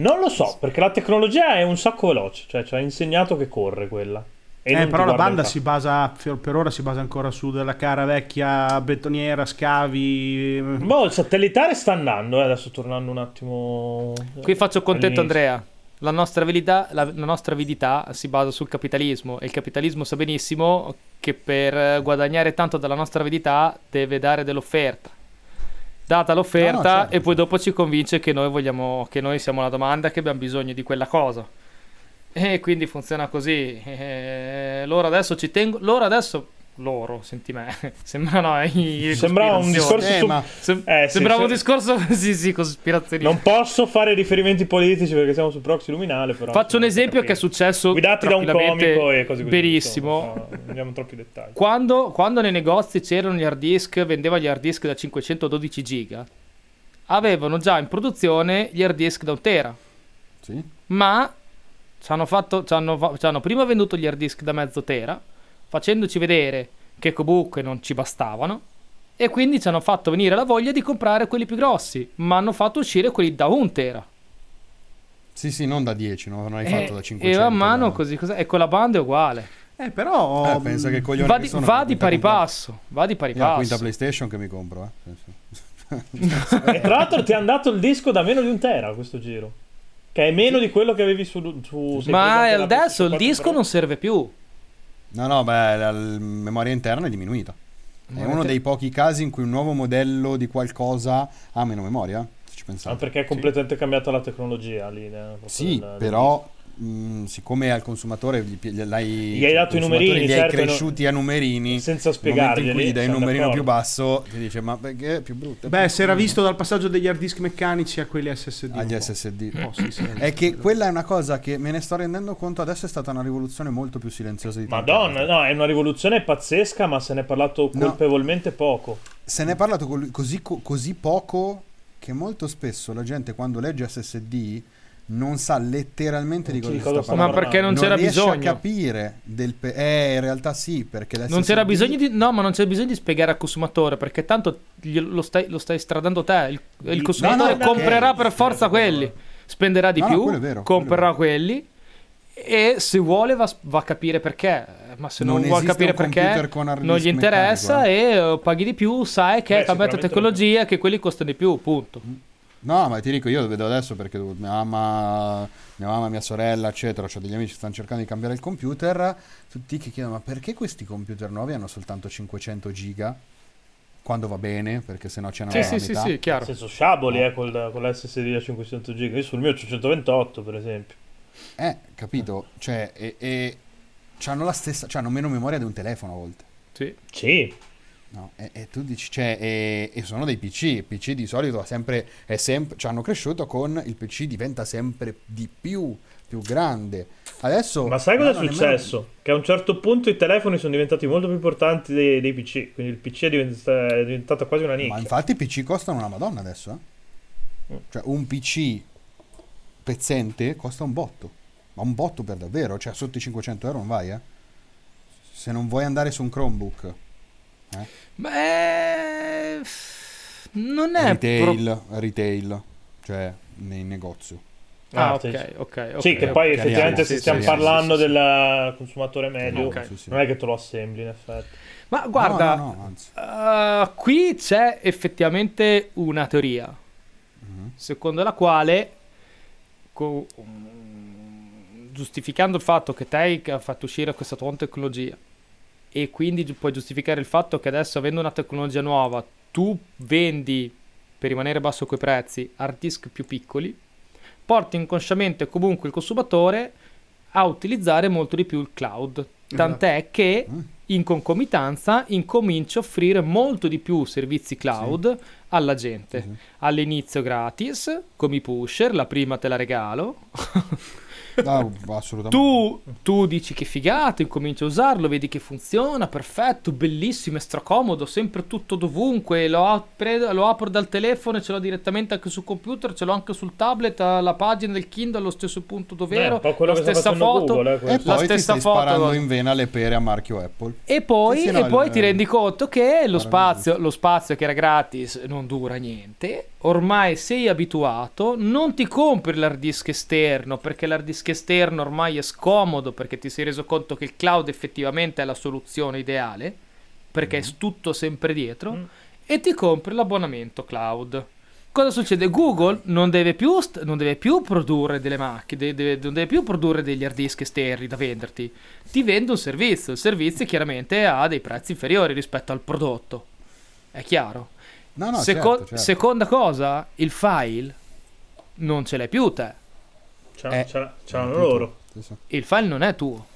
Non lo so, perché la tecnologia è un sacco veloce, cioè ci ha insegnato che corre quella. E Eh, però la banda si basa, per ora si basa ancora su della cara vecchia betoniera, scavi... faccia. Boh, il satellitare sta andando, eh, adesso tornando un attimo... Qui faccio contento all'inizio. Andrea. La nostra, avidità, la, la nostra avidità si basa sul capitalismo e il capitalismo sa benissimo che per eh, guadagnare tanto dalla nostra avidità deve dare dell'offerta. Data l'offerta No, no, certo, e poi dopo ci convince che noi vogliamo che noi siamo la domanda che abbiamo bisogno di quella cosa. E quindi funziona così. Eh, loro adesso ci tengo. Loro adesso. Loro, senti me. Sembrano i. Sembrava un discorso Eh, su... ma- Sem- Eh, sì, sembrava sì. un discorso sì, sì, cospirazioni. Non posso fare riferimenti politici perché siamo su Proxy Luminale, però... Faccio un esempio che è successo Guidati da un comico e così così. insomma, no, non andiamo in troppi dettagli. Quando, quando nei negozi c'erano gli hard disk, vendeva gli hard disk da 512 giga, avevano già in produzione gli hard disk da un tera, Sì. ma ci hanno, fatto, ci hanno, ci hanno prima venduto gli hard disk da mezzo tera, facendoci vedere che comunque non ci bastavano, e quindi ci hanno fatto venire la voglia di comprare quelli più grossi, ma hanno fatto uscire quelli da un tera. Sì, sì, non da 10, no? non hai E, fatto da 500. e man mano da- così, cos'è? e con la banda è uguale. Eh, però... Eh, pensa che coglioni Va che di, sono va di pari passo, va di pari Io la quinta passo. PlayStation che mi compro, eh. E tra l'altro ti hanno dato il disco da meno di un tera questo giro. Che è meno di quello che avevi su... su Ma adesso il PlayStation 4 disco non serve più. No, no, beh, la, la memoria interna è diminuita. È Memoria uno inter- dei pochi casi in cui un nuovo modello di qualcosa ha meno memoria, se ci Ah, pensate. perché è completamente cambiata la tecnologia lì. Sì, del- del però mh, siccome al consumatore gli, pi- gliel'hai, Gli hai dato i numerini, Gli hai certo, cresciuti a numerini. Senza momento in cui gli dai un numerino d'accordo. più basso, ti dice ma perché è più brutto? Beh, si era visto dal passaggio degli hard disk meccanici a quelli SSD. agli. SSD. Oh, sì, sì. È che quella è una cosa che me ne sto rendendo conto adesso è stata una rivoluzione molto più silenziosa di tempo Madonna, no, è una rivoluzione pazzesca, ma se ne è parlato No. colpevolmente poco. Se ne è parlato col- così, co- così poco che molto spesso la gente quando legge SSD non sa letteralmente cosa di cosa sta parlando. Ma perché non c'era riesce bisogno? a capire del pe- eh, in realtà sì, perché Non c'era bisogno di. No, ma non c'è bisogno di spiegare al consumatore perché tanto lo stai, lo stai stradando te. Il, il consumatore no, no, comprerà per forza quelli. Spenderà di No, no, più, quello è vero, comprerà quelli. E se vuole va, va a capire perché. Ma se non, Non vuole capire perché, non gli interessa meccanico, e eh, paghi di più, sai che Beh, è cambiata tecnologia, che quelli costano di più. Punto. No, ma ti dico, io lo vedo adesso perché mia mamma, mia mamma, mia sorella, eccetera, ho degli amici che stanno cercando di cambiare il computer, tutti che chiedono, ma perché questi computer nuovi hanno soltanto 500 giga? Quando va bene, perché sennò c'è una Sì, sì, sì, sì, chiaro. Nel senso, sciaboli, eh, col, con l'SSD da 500 giga. Io sul mio 528, per esempio. Eh, capito? Cioè, e, e c'hanno la stessa, hanno meno memoria di un telefono a volte. Sì. Sì. No, e, e tu dici, cioè, e, e sono dei PC, il PC di solito sempre, è sempre, ci hanno cresciuto con il PC diventa sempre di più, più grande. Adesso... Ma sai cosa è hanno nemmeno- successo? Che a un certo punto i telefoni sono diventati molto più importanti dei, dei PC. Quindi il PC è, divent- è diventata quasi una Ma nicchia. infatti i PC costano una madonna adesso, eh? Mm. Cioè, un PC pezzente costa un botto. Ma un botto per davvero, cioè sotto i 500 euro non vai, eh? Se non vuoi andare su un Chromebook. Eh? Beh, non è retail, pro... retail, cioè nei negozi. Ah, Ah, ok, sì, ok, ok. Sì, che poi Chiariamo, effettivamente sì, se stiamo sì, parlando sì, sì, sì. del consumatore medio, Ok. Sì, sì. non è che te lo assembli in effetti. Ma guarda, No, no, no, anzi. Uh, qui c'è effettivamente una teoria, Mhm. secondo la quale, co- mm, giustificando il fatto che te hai fatto uscire questa tua tecnologia e quindi puoi giustificare il fatto che adesso avendo una tecnologia nuova tu vendi per rimanere basso coi prezzi hard disk più piccoli, porti inconsciamente comunque il consumatore a utilizzare molto di più il cloud. Tant'è che Mm. in concomitanza incomincia a offrire molto di più servizi cloud alla gente. Sì, sì. All'inizio gratis, come i pusher, la prima te la regalo. No, assolutamente. Tu, tu dici che figata, incominci a usarlo, vedi che funziona, perfetto, bellissimo, è stracomodo, sempre tutto dovunque, lo, apre- lo apro dal telefono e ce l'ho direttamente anche sul computer, ce l'ho anche sul tablet, la pagina del Kindle allo stesso punto Beh, un po' quello la stessa foto. Google, eh, E. La poi ti stessa stai foto, sparando in vena le pere a marchio Apple. E poi, Sì, sì, e no, poi il- ti rendi conto che lo spazio, lo spazio che era gratis non dura niente. Ormai sei abituato, non ti compri l'hard disk esterno perché l'hard disk esterno ormai è scomodo perché ti sei reso conto che il cloud effettivamente è la soluzione ideale perché è tutto sempre dietro Mm. e ti compri l'abbonamento cloud. Cosa succede? Google non deve più, st- non deve più produrre delle macchine, deve- non deve più produrre degli hard disk esterni da venderti. Ti vende un servizio. Il servizio chiaramente ha dei prezzi inferiori rispetto al prodotto. È chiaro. No, no, Seco- certo, certo. Seconda cosa, il file non ce l'hai più te. C'ha- Eh, c'ha- c'hanno Capito? loro. Sì, sì. Il file non è tuo.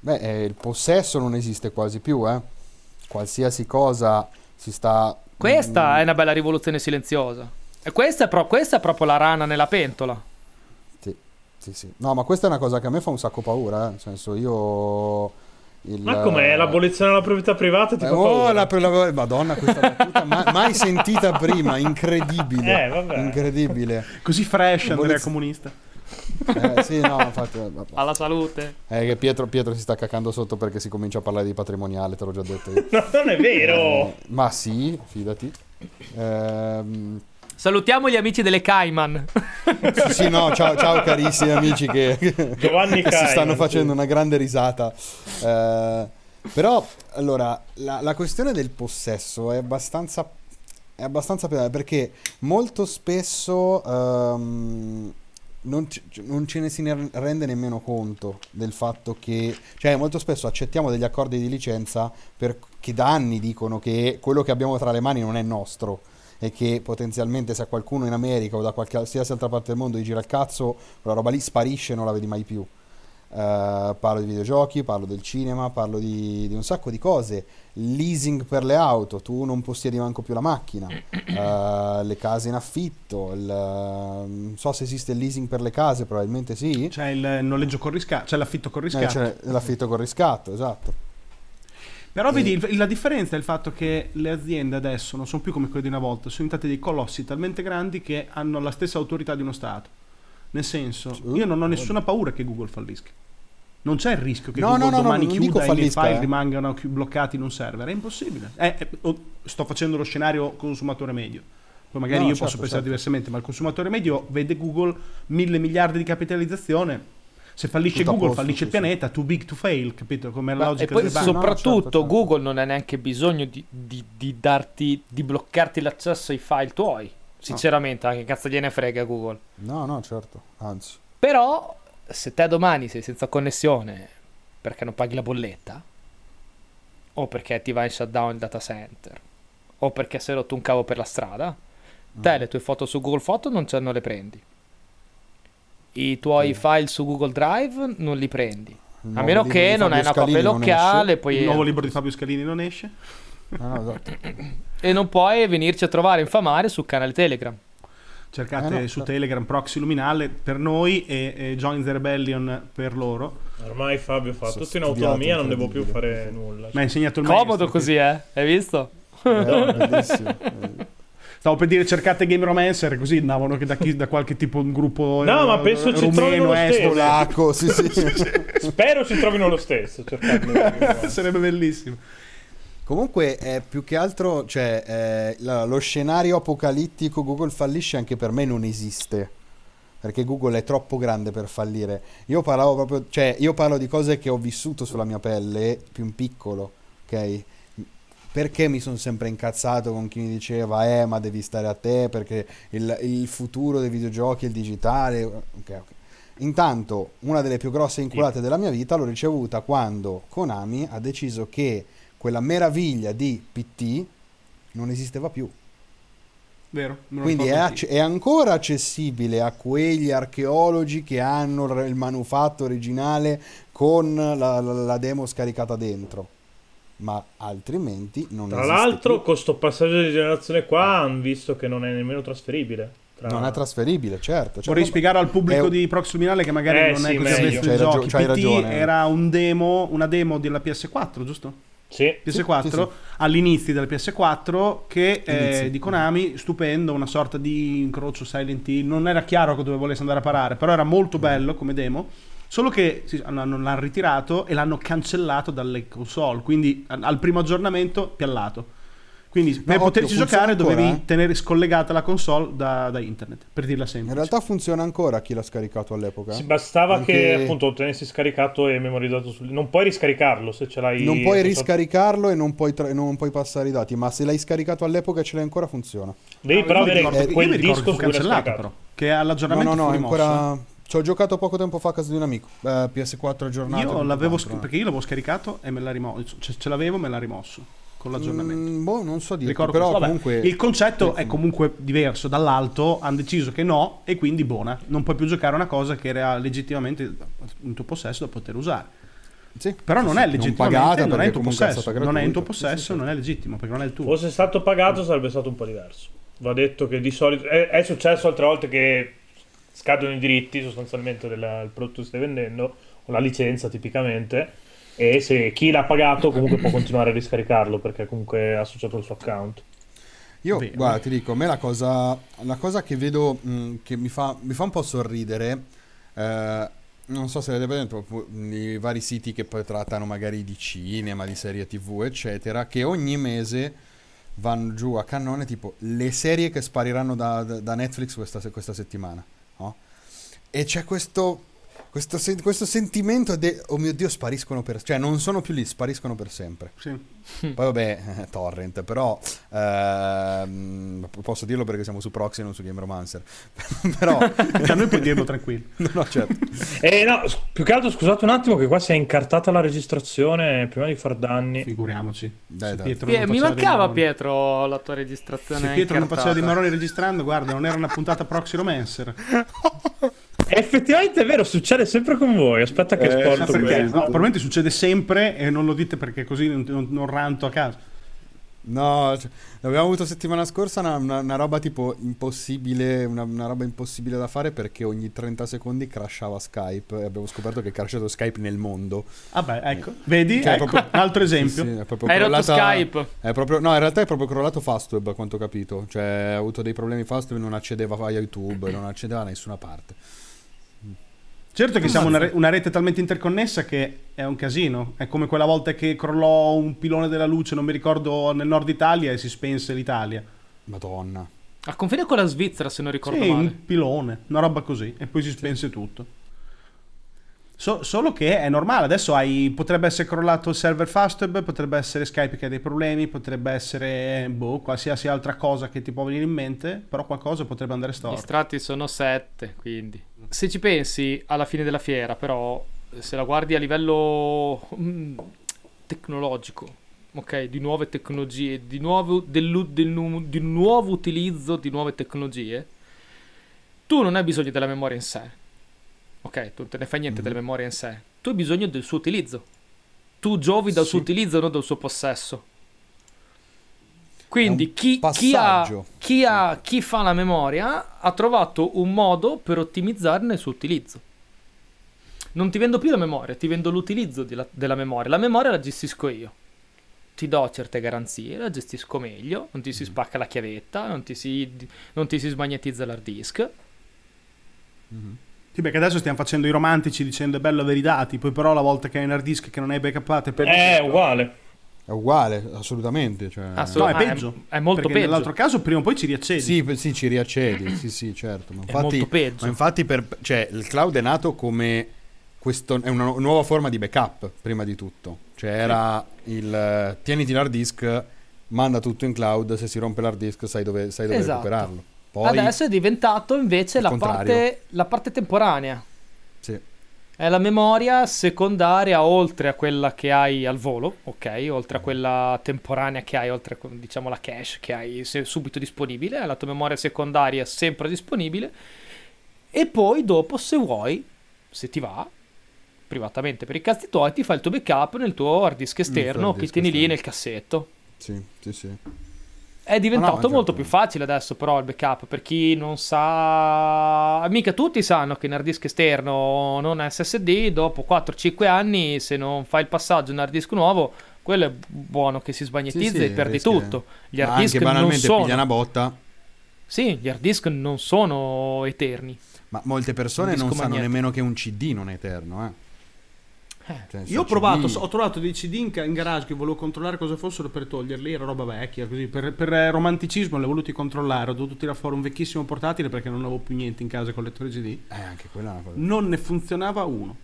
Beh, eh, il possesso non esiste quasi più, eh. Qualsiasi cosa si sta... Questa Mm, è una bella rivoluzione silenziosa. E questa è, pro- questa è proprio la rana nella pentola. Sì, sì, sì. No, ma questa è una cosa che a me fa un sacco paura, eh. Nel senso, io... il- Ma com'è? L'abolizione della proprietà privata ti Eh, fa oh, paura? la, la- Madonna, questa battuta ma- mai sentita prima, incredibile. Eh, vabbè. Incredibile. Così fresh, Andrea Volete- comunista. Eh, sì, no, infatti... eh. Alla salute. È che Pietro, Pietro si sta cacando sotto perché si comincia a parlare di patrimoniale, te l'ho già detto io. No, non è vero! Eh, ma sì, fidati. Ehm, Salutiamo gli amici delle Cayman. sì, sì, no, ciao, ciao carissimi amici che, Giovanni che si Cayman, stanno sì. facendo una grande risata. Eh, però, allora, la, la questione del possesso è abbastanza, è abbastanza pesante perché molto spesso ehm, non, ci- non ce ne si ne rende nemmeno conto del fatto che, cioè, molto spesso accettiamo degli accordi di licenza per, che da anni dicono che quello che abbiamo tra le mani non è nostro e che potenzialmente se a qualcuno in America o da qualsiasi altra parte del mondo gli gira il cazzo, quella roba lì sparisce e non la vedi mai più. Eh, parlo di videogiochi, parlo del cinema, parlo di, di un sacco di cose. Leasing per le auto, tu non possiedi manco più la macchina. Eh, le case in affitto, il, non so se esiste il leasing per le case, probabilmente sì. C'è il noleggio con riscatto, c'è l'affitto con Eh, riscatto. c'è l'affitto con riscatto, esatto. Però vedi, il- la differenza è il fatto che le aziende adesso non sono più come quelle di una volta, sono diventate dei colossi talmente grandi che hanno la stessa autorità di uno Stato. Nel senso, io non ho nessuna paura che Google fallisca. Non c'è il rischio che No, Google no, no, no, domani non dico chiuda e i miei fallisca, file eh. rimangano chi- bloccati in un server. È impossibile. Eh, eh, o- sto facendo lo scenario consumatore medio. Poi magari No, io certo, posso pensare certo. diversamente, ma il consumatore medio vede Google mille miliardi di capitalizzazione. Se fallisce Tutto Google, posto, fallisce il sì, sì. pianeta, too big to fail, capito? Come la Ma- e logica poi delle banche. no, soprattutto certo, certo. Google non ha neanche bisogno di, di- di darti di bloccarti l'accesso ai file tuoi. Sinceramente, anche cazzo gliene frega Google. No, no, certo, anzi. Però, se te domani sei senza connessione perché non paghi la bolletta, o perché ti va in shutdown il data center, o perché sei rotto un cavo per la strada, te Mm. le tue foto su Google Foto non, ce- non le prendi. I tuoi Sì. file su Google Drive non li prendi. A meno che non hai una copia locale, poi Il nuovo libro di Fabio Scalini non esce. No, no, esatto. e non puoi venirci a trovare infamare sul canale Telegram. Cercate Eh no, su certo. Telegram Proxy Luminale per noi e, e Join the Rebellion per loro. Ormai Fabio fa Sono tutto in autonomia, non devo più fare nulla. Mi ha insegnato il Comodo maestro, così, eh? Hai visto? Eh, bellissimo. Eh, Sta Stavo per dire cercate Game Romancer, così andavano che da, chi, da qualche tipo un gruppo No, ma eh, penso ci trovino lo stesso. Polacco, sì, sì. Spero ci trovino lo stesso. Sarebbe bellissimo. Comunque, è più che altro, cioè, eh, lo scenario apocalittico Google fallisce anche per me non esiste. Perché Google è troppo grande per fallire. Io parlavo proprio, cioè, io parlo di cose che ho vissuto sulla mia pelle, più in piccolo, ok? Perché mi sono sempre incazzato con chi mi diceva, eh, ma devi stare a te perché il, il futuro dei videogiochi è il digitale. Ok, ok. Intanto, una delle più grosse inculate della mia vita l'ho ricevuta quando Konami ha deciso che quella meraviglia di PT non esisteva più. Vero? Quindi è, anch'io. è ancora accessibile a quegli archeologi che hanno il manufatto originale con la, la- la demo scaricata dentro. Ma altrimenti non Tra l'altro, più. con sto passaggio di generazione qua, hanno visto che non è nemmeno trasferibile. Tra- non è trasferibile, certo. Cioè, Vorrei vabbè. spiegare al pubblico È- di Proximinale che magari Eh, non sì, è così meglio. ai C'hai ragio- giochi. c'hai PT ragione. era un demo, una demo della PS4, giusto? Sì. PS4 sì, sì. all'inizio del PS4 che è Inizi. di Konami, stupendo, una sorta di incrocio Silent Hill, non era chiaro dove volesse andare a parare, però era molto bello come demo. Solo che sì, hanno- hanno- l'hanno ritirato e l'hanno cancellato dalle console, quindi al primo aggiornamento piallato. Quindi per occhio, poterci giocare ancora, dovevi eh? tenere scollegata la console da, da internet, per dirla In semplice. realtà funziona ancora chi l'ha scaricato all'epoca. Sì, bastava Anche- che appunto ottenessi scaricato e memorizzato sul... Non puoi riscaricarlo se ce l'hai... Non puoi riscaricarlo e non puoi, tra- non puoi passare i dati, ma se l'hai scaricato all'epoca e ce l'hai ancora funziona. Devi però Io mi avere ricordo- quel disco che su fu cancellato però, che No, all'aggiornamento no, no, fu è rimosso. Ci ho giocato poco tempo fa a casa di un amico. Eh, PS4 aggiornato. Io l'avevo sc- perché io l'avevo scaricato e me l'ha rimosso. Cioè, ce l'avevo, me l'ha rimosso con l'aggiornamento. Mm, boh, non so dire. Ricordo Però questo. Vabbè, comunque... il concetto è comunque diverso. Dall'alto hanno deciso che no, e quindi buona. Non puoi più giocare a una cosa che era legittimamente in tuo possesso da poter usare. Sì, Però non sì, è legittimamente, pagata non è in tuo possesso. Non è in tuo possesso, sì, non è legittimo perché non è il tuo. Fosse stato pagato sarebbe stato un po' diverso. Va detto che di solito... È, è successo altre volte che scadono i diritti sostanzialmente del prodotto che stai vendendo, o la licenza tipicamente, e se chi l'ha pagato comunque può continuare a riscaricarlo perché comunque è associato al suo account. Io, Vero. guarda, ti dico, a me la cosa, la cosa che vedo mh, che mi fa, mi fa un po' sorridere, eh, non so se avete presente i vari siti che poi trattano magari di cinema, di serie tv, eccetera, che ogni mese vanno giù a cannone tipo le serie che spariranno da, da- Netflix questa, questa settimana. E c'è questo, questo, sen- questo sentimento di, oh mio Dio, spariscono per... Cioè, non sono più lì, spariscono per sempre. Sì. Poi vabbè, eh, torrent, però ehm, posso dirlo perché siamo su Proxy e non su Game Romancer. però A noi puoi dirlo tranquillo. no, no, certo. E no, più che altro scusate un attimo che qua si è incartata la registrazione prima di far danni. Figuriamoci. Dai, dai. Pietro Pie- mi mancava Pietro la tua registrazione. Se Pietro non faceva incartata. maroni registrando, guarda, non era una puntata Proxy Romancer. Effettivamente è vero, succede sempre con voi. Aspetta che Eh, sporto perché? questo. No, probabilmente succede sempre e non lo dite perché così non, non- non ranto a caso. No, cioè, abbiamo avuto settimana scorsa una, una- una roba tipo impossibile, una, una roba impossibile da fare perché ogni 30 secondi crashava Skype e abbiamo scoperto che è crashato Skype nel mondo. Vabbè, ecco, vedi? Cioè, ecco, proprio- un altro esempio. Sì, sì, è proprio Hai rotto crollata- Skype. È proprio, no, in realtà è proprio crollato Fastweb, a quanto ho capito. Cioè, ha avuto dei problemi Fastweb, non accedeva a YouTube, non accedeva da nessuna parte. Certo che siamo una, re- una rete talmente interconnessa che è un casino. È come quella volta che crollò un pilone della luce, non mi ricordo, nel nord Italia e si spense l'Italia. Madonna. Al confine con la Svizzera, se non ricordo Sì, male. un pilone, una roba così. E poi si spense tutto. So- solo che è normale, adesso hai, potrebbe essere crollato il server Fastweb, potrebbe essere Skype che ha dei problemi, potrebbe essere boh, qualsiasi altra cosa che ti può venire in mente, però qualcosa potrebbe andare Gli storto. strati sono sette, quindi. Se ci pensi alla fine della fiera, però, se la guardi a livello mm, tecnologico, ok, di nuove tecnologie, di nuovo, del nu- di nuovo utilizzo di nuove tecnologie, tu non hai bisogno della memoria in sé. Ok, tu non te ne fai niente Mhm. della memoria in sé. Tu hai bisogno del suo utilizzo. Tu giovi dal suo Sì. utilizzo, non dal suo possesso. Quindi chi, chi ha, chi, ha, chi fa la memoria ha trovato un modo per ottimizzarne il suo utilizzo. Non ti vendo più la memoria, ti vendo l'utilizzo di la- della memoria. La memoria la gestisco io. ti do certe garanzie, la gestisco meglio, non ti si spacca la chiavetta, non ti si, non ti si smagnetizza l'hard disk. Sì, perché adesso stiamo facendo i romantici dicendo è bello avere i dati, poi però la volta che hai un hard disk che non hai backupato è peggio. È uguale. È uguale, assolutamente. Cioè... Assolut- No, è Ah, è- peggio. è molto perché peggio. Nell'altro caso prima o poi ci riaccedi. Sì, per- sì, ci riaccedi, sì, sì, certo. Ma È infatti, molto peggio. ma infatti per, cioè, il cloud è nato come questo, è una nu- nuova forma di backup, prima di tutto. Cioè era il eh, tieniti l'hard disk, manda tutto in cloud, se si rompe l'hard disk sai dove, sai dove Esatto. recuperarlo. Poi, Adesso è diventato invece la parte, la parte temporanea. sì. È la memoria secondaria oltre a quella che hai al volo, ok? Oltre a quella temporanea che hai, oltre a diciamo la cache che hai subito disponibile, è la tua memoria secondaria sempre disponibile. E poi dopo, se vuoi, se ti va, privatamente per i cazzi tuoi, ti fai il tuo backup nel tuo hard disk esterno che tieni lì nel cassetto. Sì, sì, sì. È diventato Ma no, molto più facile adesso però il backup per chi non sa... Mica tutti sanno che un hard disk esterno non SSD, dopo 4-5 anni se non fai il passaggio in hard disk nuovo, quello è buono che si sbagnetizza Sì, sì, e perdi rischia- tutto. Gli Ma hard disk anche non banalmente sono... piglia una botta, Sì, gli hard disk non sono eterni. ma molte persone non sanno nemmeno che un CD non è eterno, eh. Eh. Io ho provato, CD ho trovato dei CD in, in garage che volevo controllare cosa fossero per toglierli, era roba vecchia, così per, per eh, romanticismo li ho voluti controllare, ho dovuto tirare fuori un vecchissimo portatile perché non avevo più niente in casa con lettore CD. Eh, anche quella è una cosa. Non ne funzionava uno.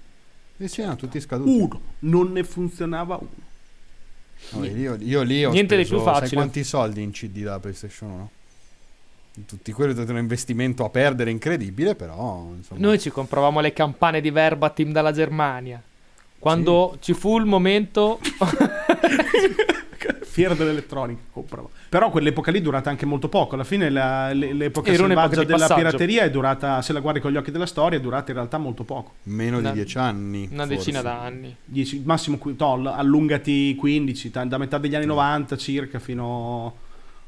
Sì, sì, erano tutti scaduti. Uno, non ne funzionava uno. No, io, io lì ho Niente di speso, più sai facile. quanti soldi in CD da PlayStation 1? Tutti quelli è un investimento a perdere incredibile, però insomma. Noi ci compravamo le campane di Verbatim dalla Germania. Quando ci fu il momento... Fiera dell'elettronica, compravo. Però quell'epoca lì è durata anche molto poco. Alla fine la- le- l'epoca Era selvaggia della passaggio. pirateria è durata, se la guardi con gli occhi della storia, è durata in realtà molto poco. meno Una- di dieci anni. Una forse. decina d'anni. 10, massimo qui- toll, allungati 15, ta- da metà degli anni 90 circa fino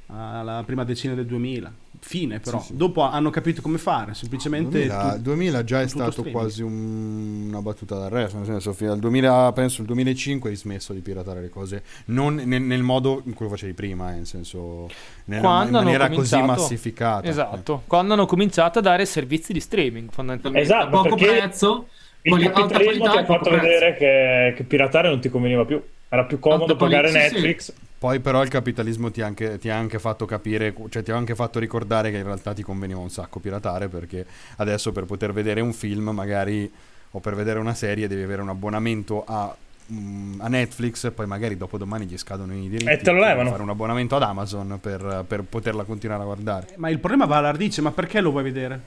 alla prima decina del 2000. Fine però. Sì, sì. Dopo hanno capito come fare, semplicemente... 2000, tu- 2000 già è stato streaming. quasi un- una battuta d'arresto, nel senso fino al 2000, penso il 2005 hai smesso di piratare le cose, non nel, nel modo in cui lo facevi prima, eh, nel senso nella- Quando in maniera così massificata. Esatto, quando hanno cominciato a dare servizi di streaming fondamentalmente. Esatto, a poco prezzo, Il capitalismo ti ha fatto vedere che, che piratare non ti conveniva più. Era più comodo pagare qualità, sì, sì. Netflix. Poi però il capitalismo ti ha, anche, ti ha anche fatto capire, cioè ti ha anche fatto ricordare che in realtà ti conveniva un sacco piratare perché adesso per poter vedere un film magari o per vedere una serie devi avere un abbonamento a, mm, a Netflix poi magari dopo domani gli scadono i diritti E te lo devi levano. fare un abbonamento ad Amazon per, per poterla continuare a guardare. Ma il problema va alla radice, ma perché lo vuoi vedere?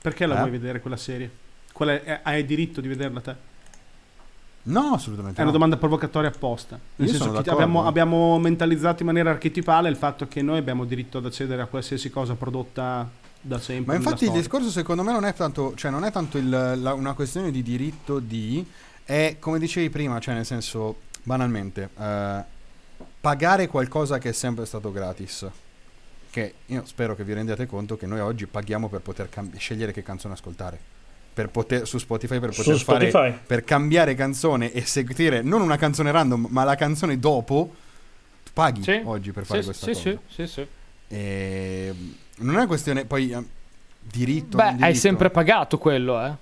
Perché la Eh? vuoi vedere quella serie? Qual è- è- hai diritto di vederla te? No, assolutamente È una no. domanda provocatoria apposta. Nel Io senso che abbiamo, abbiamo mentalizzato in maniera archetipale il fatto che noi abbiamo diritto ad accedere a qualsiasi cosa prodotta da sempre. Ma infatti il discorso secondo me non è tanto, cioè non è tanto il- la- una questione di diritto di, è come dicevi prima, cioè nel senso, banalmente, eh, pagare qualcosa che è sempre stato gratis. Che io spero che vi rendiate conto che noi oggi paghiamo per poter cambi- scegliere che canzone ascoltare. Per poter, su Spotify per Su poter fare Spotify. per cambiare canzone e seguire non una canzone random, ma la canzone dopo. tu Paghi Sì. oggi per fare Sì, questa sì, cosa. sì, sì, sì. E non è una questione poi eh, diritto. Beh, non hai diritto. sempre pagato quello, eh.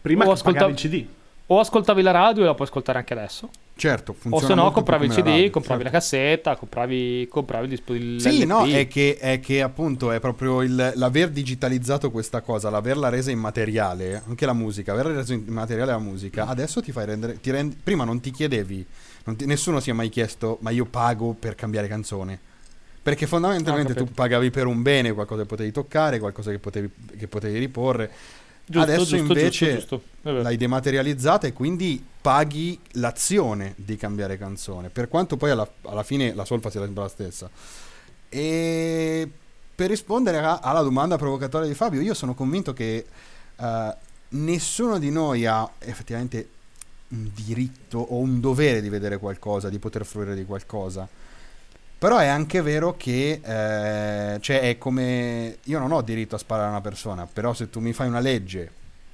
Prima o che ascolta- pagavi il CD. O ascoltavi la radio e la puoi ascoltare anche adesso. Certo, O funziona se no compravi il CD, la radio, compravi la certo. cassetta, compravi, compravi il dispositivo. Sì, no, è che, è che appunto è proprio il, l'aver digitalizzato questa cosa, l'averla resa immateriale, anche la musica, aver reso immateriale la musica, adesso ti fai rendere, ti rendi- prima non ti chiedevi, non ti- nessuno si è mai chiesto, ma io pago per cambiare canzone. Perché fondamentalmente Ho tu pagavi per un bene, qualcosa che potevi toccare, qualcosa che potevi, che potevi riporre. Giusto, Adesso giusto, invece giusto, l'hai dematerializzata e quindi paghi l'azione di cambiare canzone, per quanto poi alla, alla fine la solfa sia sempre la stessa. E per rispondere a- alla domanda provocatoria di Fabio, io sono convinto che eh, nessuno di noi ha effettivamente un diritto o un dovere di vedere qualcosa, di poter fruire di qualcosa. Però è anche vero che eh, cioè è come io non ho diritto a sparare a una persona, però se tu mi fai una legge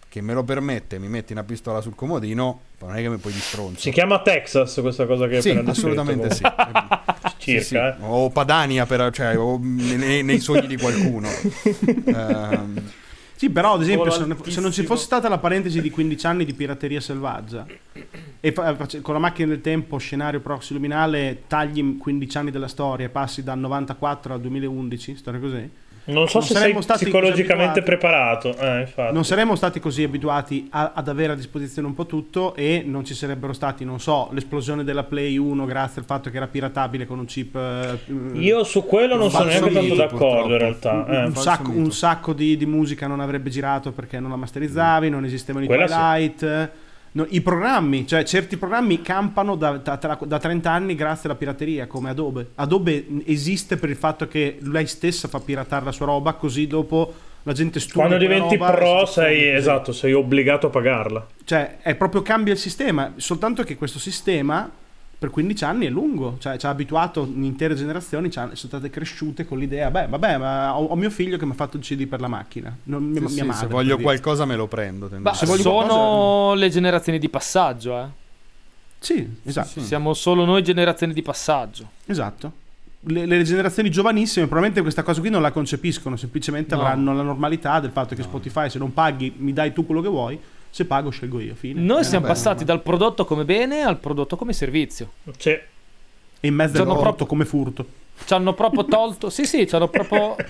che me lo permette, mi metti una pistola sul comodino, non è che mi puoi distronzo. Si chiama Texas questa cosa che hai Sì, appena assolutamente sì. comunque. Sì, Circa, sì. eh. O Padania, per, cioè, o nei, nei sogni di qualcuno. Ehm, Sì, però ad esempio se non, se non ci fosse stata la parentesi di 15 anni di pirateria selvaggia e con la macchina del tempo, scenario proxy luminale, tagli 15 anni della storia e passi dal 94 al 2011, storia così, Non so Non se sei saremmo stati psicologicamente così abituati. preparato. Eh, non saremmo stati così abituati a- ad avere a disposizione un po' tutto e non ci sarebbero stati, non so, l'esplosione della Play 1 grazie al fatto che era piratabile con un chip... eh, Io su quello non sono neanche tanto d'accordo in realtà. eh. un, sacco, un sacco di, di musica non avrebbe girato perché non la masterizzavi, non esistevano i Quella sì. No, I programmi, cioè certi programmi campano da, da- da 30 anni grazie alla pirateria, come Adobe. Adobe esiste per il fatto che lei stessa fa piratare la sua roba, così dopo la gente studia. Quando diventi pro sei, esatto, sei obbligato a pagarla. Cioè, è proprio cambia il sistema, soltanto che questo sistema per 15 anni è lungo, cioè ci ha abituato intere generazioni, sono state cresciute con l'idea, beh, vabbè, ma ho, ho mio figlio che mi ha fatto il CD per la macchina, non mia, sì, mia sì, madre. se voglio dire. qualcosa me lo prendo. Ma tendenzialmente. se voglio sono le generazioni di passaggio, eh. Sì, esatto. Sì. Siamo solo noi generazioni di passaggio. Esatto. Le, le generazioni giovanissime probabilmente questa cosa qui non la concepiscono, semplicemente No. avranno la normalità del fatto che Spotify se non paghi mi dai tu quello che vuoi, se pago scelgo io, fine. Noi Eh, siamo vabbè, passati vabbè. dal prodotto come bene al prodotto come servizio. Sì. E in mezzo al proprio- come furto. Ci hanno proprio tolto. Sì, sì, ci hanno proprio. Eh,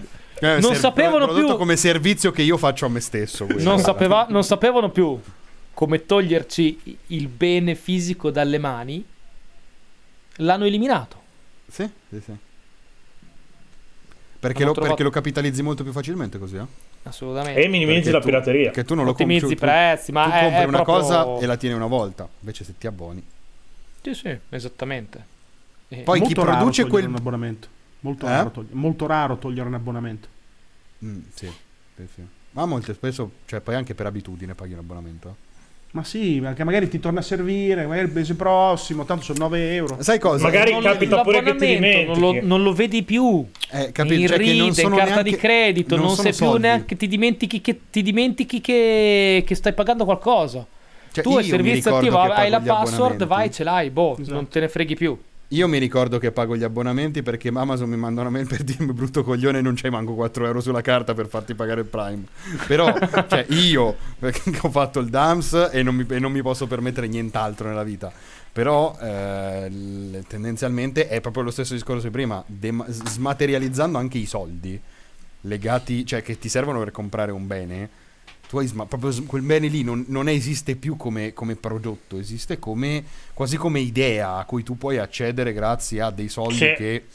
non ser- sapevano prodotto più- come servizio che io faccio a me stesso. Non, sapeva- non sapevano più come toglierci il bene fisico dalle mani. L'hanno eliminato. Sì, sì, sì. Perché lo, trovato- perché lo capitalizzi molto più facilmente così, eh? Assolutamente. E minimizzi Perché la tu- pirateria. Perché tu non lo Ottimizzi compri i prezzi, ma tu è- compri è una proprio- cosa e la tieni una volta. Invece se ti abboni. Sì, sì, esattamente. Eh, Poi chi Molto raro produce togliere quel un abbonamento. Molto, Eh? raro togliere, molto raro togliere un abbonamento. Mm, sì, sì, sì. Ma molto spesso, cioè poi anche per abitudine paghi un abbonamento. eh. Ma sì, perché magari ti torna a servire, magari il mese prossimo, tanto sono 9 euro. Sai cosa? Magari non- capita pure che ti l'abbonamento non lo, dimentichi. non lo vedi più. Eh, capi- in cioè che non ride, in sono carta neanche- di credito, non, non sei sono più soldi. neanche. Ti dimentichi che, ti dimentichi che, che stai pagando qualcosa. Cioè, tu hai servizio attivo, hai la password, vai, ce l'hai, boh, Esatto. non te ne freghi più. Io mi ricordo che pago gli abbonamenti perché Amazon mi manda una mail per dirmi brutto coglione non c'hai manco 4 euro sulla carta per farti pagare il Prime. Però, cioè, io ho fatto il DAMS e non mi, e non mi posso permettere nient'altro nella vita. Però eh, l- tendenzialmente è proprio lo stesso discorso di prima, dem- smaterializzando anche i soldi legati, cioè che ti servono per comprare un bene. Tu hai sma- proprio quel bene lì non, non esiste più come, come prodotto, esiste come quasi come idea a cui tu puoi accedere grazie a dei soldi Sì. che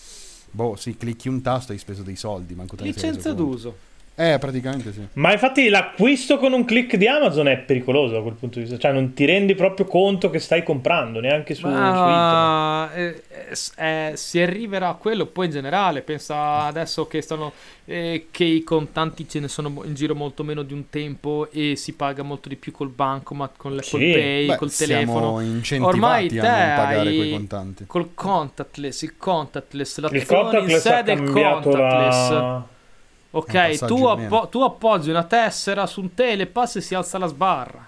boh, sì, clicchi un tasto e hai speso dei soldi, manco te Licenza d'uso. Eh, praticamente sì. Ma infatti l'acquisto con un click di Amazon è pericoloso da quel punto di vista. Cioè, non ti rendi proprio conto che stai comprando neanche su, su internet. Ma eh, eh, eh, si arriverà a quello poi in generale. Pensa adesso che stanno eh, che i contanti ce ne sono in giro molto meno di un tempo e si paga molto di più col bancomat, con l'Apple Sì. Pay, Beh, col siamo telefono. incentivati Ormai a te non pagare quei contanti. Col contactless, il contactless, Il l'azione in contactless sede cambiato contactless. la... Ok, tu, appo- tu appoggi una tessera su un telepass e si alza la sbarra.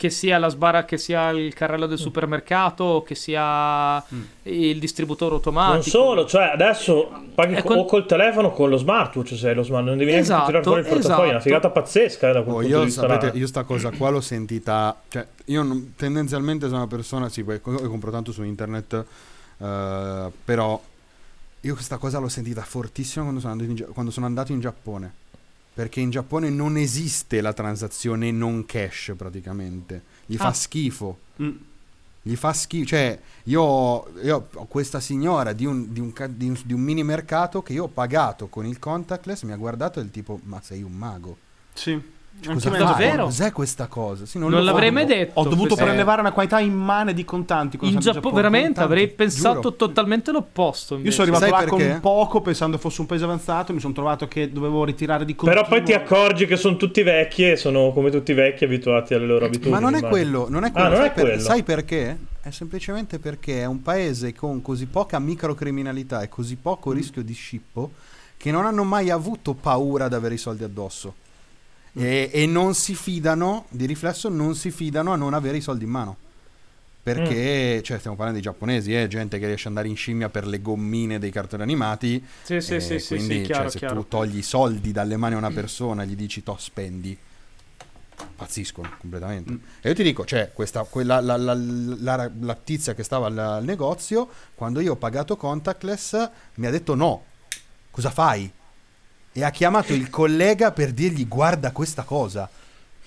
Che sia la sbarra, che sia il carrello del supermercato, che sia il distributore automatico. Non solo, cioè adesso paghi con- o col telefono o con lo smartwatch, se hai lo smart, non devi neanche Esatto, tirare fuori il portafoglio, è una esatto. figata pazzesca eh, da quel Oh, punto di io, vista. sapete, io sta cosa qua l'ho sentita, cioè io non- tendenzialmente sono una persona, sì, poi compro tanto su internet, eh, però io questa cosa l'ho sentita fortissimo quando sono, andato in, quando sono andato in Giappone, perché in Giappone non esiste la transazione non cash praticamente, gli fa Ah. schifo. Mm. Gli fa schifo, cioè io, io ho questa signora di un, di, un, di un- di un mini mercato che io ho pagato con il contactless, mi ha guardato e il tipo, ma sei un mago. Sì. Cosa fai? lo Davvero? Cos'è questa cosa? Sì, Non lo l'avrei mai detto. Ho dovuto questo. prelevare una quantità immane di contanti. In andato Giappone, veramente contanti, avrei pensato giuro. totalmente l'opposto. Io invece. sono arrivato Sai là perché? con poco pensando fosse un paese avanzato. Mi sono trovato che dovevo ritirare di continuo. Però poi ti accorgi che sono tutti vecchi e sono come tutti vecchi abituati alle loro abitudini. Ma non è quello, non è Ah, quello. non sai, è per- quello. sai perché? È semplicemente perché è un paese con così poca microcriminalità e così poco rischio di scippo che non hanno mai avuto paura ad avere i soldi addosso. E, e non si fidano, di riflesso, non si fidano a non avere i soldi in mano. Perché, cioè, stiamo parlando di giapponesi, eh, gente che riesce ad andare in scimmia per le gommine dei cartoni animati. Sì, sì, e sì, sì, quindi, sì, chiaro, cioè, se chiaro. tu togli i soldi dalle mani a una persona e gli dici to spendi, pazziscono completamente. Mm. E io ti dico, cioè, questa, quella, la, la- la- la tizia che stava al, al negozio, quando io ho pagato contactless, mi ha detto no, cosa fai? E ha chiamato il collega per dirgli guarda questa cosa.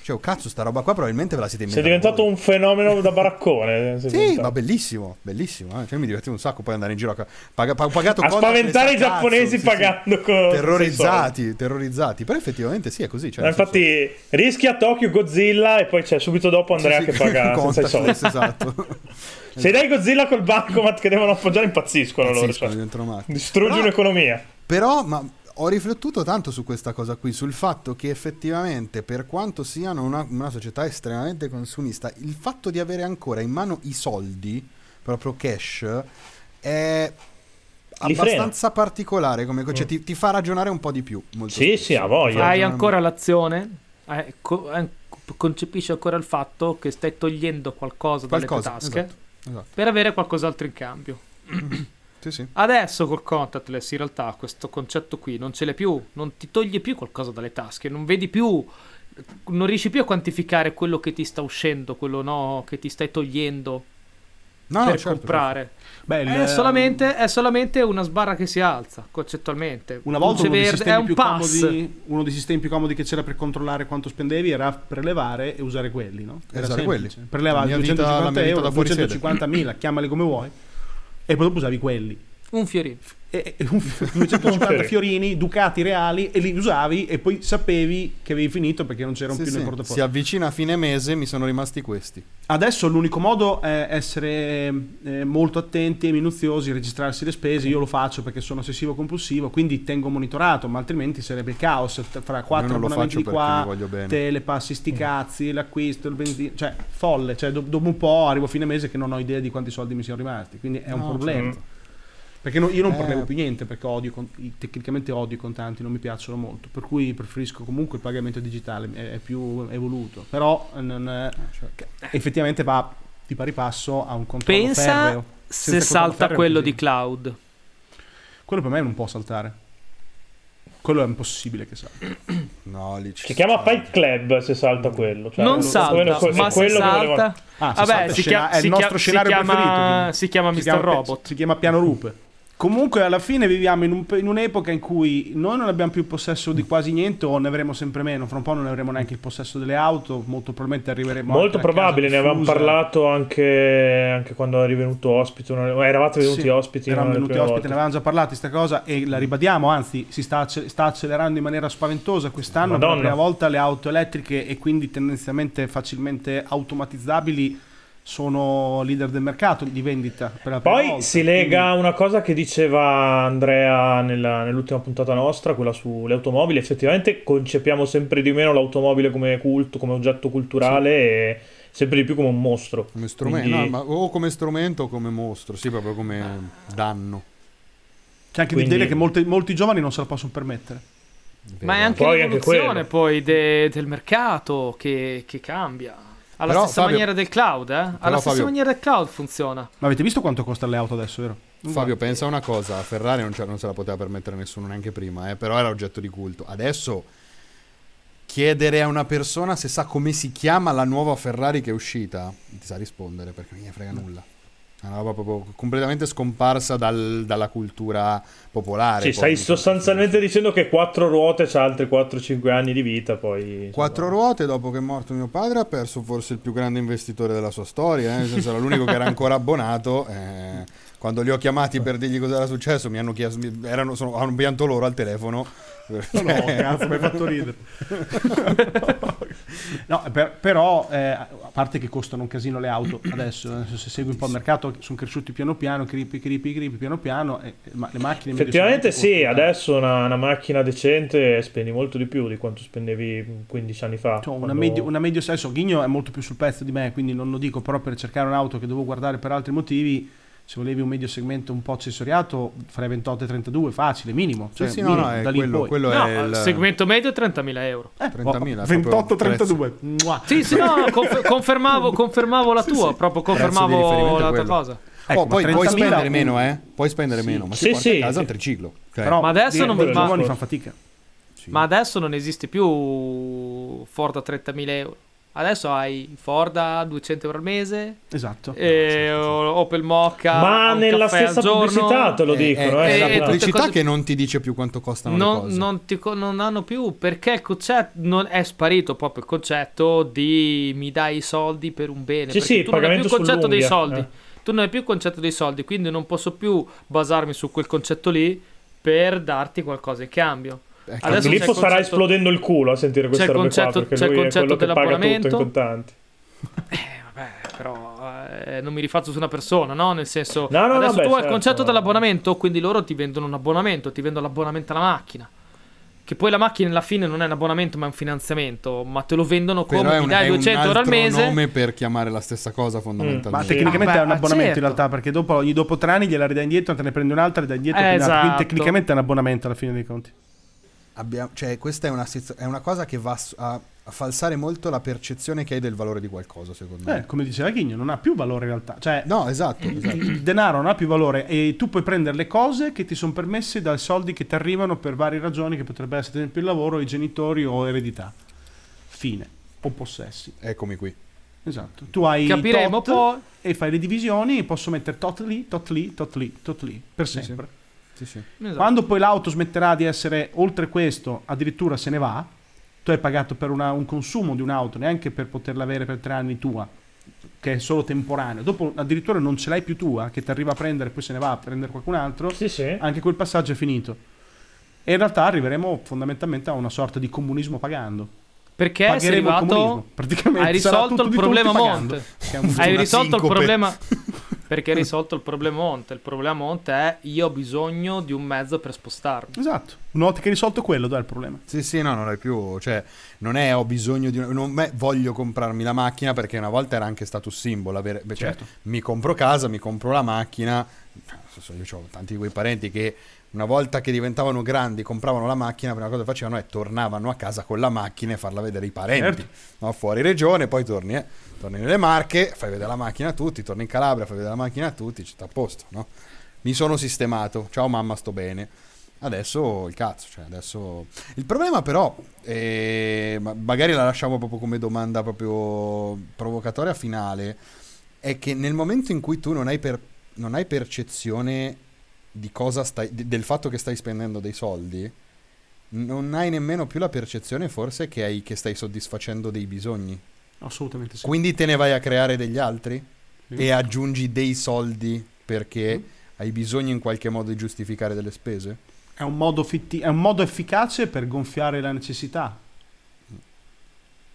Cioè, oh, cazzo, sta roba qua probabilmente ve la siete Sei inventata diventato voi. un fenomeno da baraccone. sei Sì, diventato. ma bellissimo, bellissimo. eh. Cioè, mi divertivo un sacco poi andare in giro a, ca- paga- pa- ho pagato A spaventare i a cazzo, giapponesi sì, sì. pagando con Terrorizzati, terrorizzati. Però effettivamente sì, è così. Cioè, No, nel senso- infatti, rischi a Tokyo Godzilla e poi c'è subito dopo Andrea Sì, che paga senza i soldi. esatto. Se dai Godzilla col bancomat che devono appoggiare, impazziscono loro. Pazziscono, Cioè. Distruggi Però- un'economia. Però, ma ho riflettuto tanto su questa cosa qui, sul fatto che effettivamente, per quanto siano una, una società estremamente consumista, il fatto di avere ancora in mano i soldi, proprio cash, è Li frena. abbastanza particolare, come, cioè, Mm. ti, ti fa ragionare un po' di più. molto Sì, spesso. sì, ha voglia. Hai ancora l'azione, eh, co- eh, concepisci ancora il fatto che stai togliendo qualcosa dalle Qualcosa, tue tasche esatto, esatto. per avere qualcos'altro in cambio. Sì, sì. Adesso col contactless in realtà questo concetto qui non ce l'hai più, non ti toglie più qualcosa dalle tasche, non vedi più, non riesci più a quantificare quello che ti sta uscendo, quello no, che ti stai togliendo No, per certo, comprare. Beh, il- È solamente, è solamente una sbarra che si alza concettualmente. Una volta uno dei, verde sistemi è un più pass. comodi, uno dei sistemi più comodi che c'era per controllare quanto spendevi era prelevare e usare quelli, no? Era Usare semplice. quelli. Preleva La mia vita- 250 la mia vita euro, da fuori sede. 250.000, chiamali come vuoi, e poi dopo usavi quelli. Un fiorino. E, e un- 250 Ok. fiorini, ducati reali, e li usavi e poi sapevi che avevi finito perché non c'erano Sì, più sì. nel Si portafoglio. avvicina a fine mese, mi sono rimasti questi. Adesso l'unico modo è essere eh, molto attenti e minuziosi, registrarsi le spese. Io lo faccio perché sono ossessivo compulsivo, quindi tengo monitorato, ma altrimenti sarebbe il caos. Fra quattro abbonamenti di qua, te le passi sti cazzi, l'acquisto, il benzina, cioè folle. Cioè, do- dopo un po' arrivo a fine mese che non ho idea di quanti soldi mi siano rimasti, quindi è un No, problema. Mm. Perché no- io non Eh. prelevo più niente perché odio, tecnicamente odio i contanti, non mi piacciono molto. Per cui preferisco comunque il pagamento digitale, è, è più evoluto. Però eh, non è- certo. effettivamente va di pari passo a un controllo Pensa ferreo. se salta quello di cloud. Quello per me non può saltare. Quello è impossibile che salti. No, lì ci Si chiama. Fight Club se salta quello. Cioè, non salta, quello- quello- ma se quello che volevo- salta... Ah, Vabbè, salta si scena- chiama, è il si nostro chiama- scenario si chiama- preferito. Si chiama Si Mr. chiama- Robot. Si chiama piano rupe. Comunque alla fine viviamo in, un- in un'epoca in cui noi non abbiamo più possesso di quasi niente o ne avremo sempre meno. Fra un po' non avremo neanche il possesso delle auto. Molto probabilmente arriveremo Molto probabile, ne avevamo parlato anche, anche quando eri venuto ospite. una- Eravate venuti Sì, ospiti. Eravamo venuti ospiti, ne avevamo già parlato di sta cosa e la ribadiamo, anzi si sta, sta accelerando in maniera spaventosa quest'anno per Madonna. la prima volta le auto elettriche e quindi tendenzialmente facilmente automatizzabili sono leader del mercato di vendita per la prima Poi volta. si lega a una cosa che diceva Andrea nella- nell'ultima puntata nostra, quella sulle automobili. Effettivamente concepiamo sempre di meno l'automobile come culto, come oggetto culturale e sempre di più come un mostro. Come strumento, Quindi- no, ma o come strumento o come mostro, sì, proprio come danno. C'è anche Quindi- di dire che molti, molti giovani non se la possono permettere. Ma è anche Poi anche l'evoluzione quello. poi de- del mercato che, che cambia. Alla Però, stessa Fabio- maniera del cloud, eh? Alla Però, stessa Fabio- maniera del cloud funziona. Ma avete visto quanto costano le auto adesso, vero? Fabio, pensa una cosa, Ferrari non, ce- non se la poteva permettere nessuno neanche prima, eh, però era oggetto di culto. Adesso chiedere a una persona se sa come si chiama la nuova Ferrari che è uscita, ti sa rispondere perché non gli frega nulla. È una roba proprio completamente scomparsa dal- dalla cultura popolare. Sì, poi. stai sostanzialmente dicendo che quattro ruote c'ha altri 4-5 anni di vita. Poi Quattro insomma, ruote dopo che è morto mio padre ha perso forse il più grande investitore della sua storia, eh, nel senso era l'unico che era ancora abbonato. eh, quando li ho chiamati per dirgli cosa era successo, mi hanno chiesto, erano, sono, hanno pianto loro al telefono. No, cazzo, mi hai fatto ridere. no, per- però, eh, a parte che costano un casino le auto adesso, adesso se segui un po' il mercato, sono cresciuti piano piano, cripi, cripi, cripi, piano piano, e, e- ma le macchine... Effettivamente sì, costano adesso una, una macchina decente spendi molto di più di quanto spendevi 15 anni fa. Cioè, una, quando- medio, una medio senso, Ghigno è molto più sul pezzo di me, quindi non lo dico, però per cercare un'auto che devo guardare per altri motivi, se volevi un medio segmento un po' accessoriato, farei 28 e 32, facile, minimo. Sì, Cioè, sì, no, minimo, no, è da lì in quello, quello No, è il... segmento medio 30.000 euro. Eh, 30.000, oh, proprio 28 32. Mua. Sì, sì, no, conf- confermavo, confermavo la tua, proprio Prezzo di confermavo la tua cosa. Ecco, oh, poi puoi 30.000 spendere meno, eh? Puoi spendere Sì. meno, ma Sì, ti porti sì, a casa sì. un triciclo. ok? Però Ma adesso non- i ma- giovani fanno fatica. Sì. Ma adesso non esiste più Ford a 30.000 euro. Adesso hai Ford a 200 euro al mese, Esatto. e Opel Mocca. Ma un nella caffè al stessa giorno. pubblicità te lo Eh, dicono, è, eh. è la E- e tutte pubblicità cose- che non ti dice più quanto costano le Non, cose. non ti non hanno più perché il concetto non è sparito proprio il concetto di mi dai i soldi per un bene. Sì, sì, tu non hai più il concetto dei soldi. eh. Tu non hai più il concetto dei soldi, quindi non posso più basarmi su quel concetto lì per darti qualcosa in cambio. Ecco, Adesso Filippo il starà concetto- esplodendo il culo a sentire queste c'è il robe concetto- qua perché c'è il lui è concetto quello che paga tutto in dell'abbonamento. contanti. Eh, vabbè, però eh, non mi rifaccio su una persona, no? Nel senso, No, no, adesso vabbè, tu hai il certo. concetto dell'abbonamento, quindi loro ti vendono un abbonamento, ti vendono l'abbonamento alla macchina. Che poi la macchina alla fine non è un abbonamento, ma è un finanziamento. Ma te lo vendono come Però è mi un, dai è un 200 euro al altro mese. nome per chiamare la stessa cosa fondamentalmente. Ma Sì. tecnicamente Ah, è un abbonamento certo. in realtà, perché dopo, ogni dopo tre anni gliela ridai indietro, te ne prendi un'altra, ridai indietro, Eh, un'altra. quindi esatto. tecnicamente è un abbonamento alla fine dei conti. Abbiamo- cioè, questa è una, è una cosa che va a, a- falsare molto la percezione che hai del valore di qualcosa, secondo me. Eh, come diceva Ghigno, non ha più valore in realtà. Cioè, No, esatto, esatto. il denaro non ha più valore e tu puoi prendere le cose che ti sono permesse dai soldi che ti arrivano per varie ragioni, che potrebbe essere ad esempio il lavoro, i genitori o eredità. Fine. O possessi. Eccomi qui. Esatto. Tu hai Capiremo tot poi. e fai le divisioni e posso mettere tot lì, tot lì, tot lì, tot lì, per Sì, sì. Sì, sì. Esatto. Quando poi l'auto smetterà di essere oltre questo, addirittura se ne va, tu hai pagato per una- un consumo di un'auto, neanche per poterla avere per tre anni tua, che è solo temporaneo. Dopo addirittura non ce l'hai più tua, che ti arriva a prendere, poi se ne va a prendere qualcun altro, Sì, sì. anche quel passaggio è finito. E in realtà arriveremo fondamentalmente a una sorta di comunismo pagando. Perché sei Pagheremo il arrivato. Praticamente Hai risolto il problema monte. che è un- Hai risolto il sincope. problema. Perché hai risolto il problema monte. Il problema monte è io ho bisogno di un mezzo per spostarmi. Esatto. Una volta che hai risolto quello, dov'è il problema? Sì, sì, no, non è più, cioè, non è ho bisogno di, non è voglio comprarmi la macchina perché una volta era anche status symbol, avere, beh, cioè, Certo. mi compro casa, mi compro la macchina, io ho tanti di quei parenti che una volta che diventavano grandi, compravano la macchina, la prima cosa che facevano è tornavano a casa con la macchina e farla vedere ai parenti, Certo. no? fuori regione, poi torni, eh, torni nelle Marche, fai vedere la macchina a tutti, torni in Calabria, fai vedere la macchina a tutti, sta a posto, no? Mi sono sistemato, ciao mamma, sto bene. Adesso il cazzo, cioè adesso... Il problema però, eh, ma- magari la lasciamo proprio come domanda proprio provocatoria finale, è che nel momento in cui tu non hai, per- non hai percezione di cosa stai, del fatto che stai spendendo dei soldi, non hai nemmeno più la percezione forse che, hai, che stai soddisfacendo dei bisogni. Assolutamente sì. Quindi te ne vai a creare degli altri Sì. e aggiungi dei soldi perché Mm. hai bisogno in qualche modo di giustificare delle spese? È un, modo fitti- è un modo efficace per gonfiare la necessità.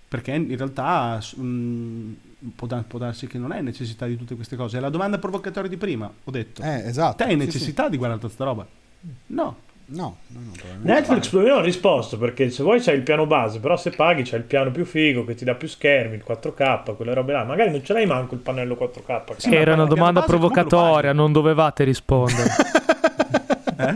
Perché in realtà s- mm, può, da- può darsi che non hai necessità di tutte queste cose. È la domanda provocatoria di prima, ho detto. Eh, esatto. Te hai Sì, necessità di guardare tutta sta roba? No. sì. No, no, no. Netflix più o meno ha risposto perché se vuoi c'hai il piano base, però se paghi c'hai il piano più figo che ti dà più schermi, il 4K, quelle robe là. Magari non ce l'hai manco il pannello 4K. Sì, Era una domanda provocatoria, non dovevate rispondere.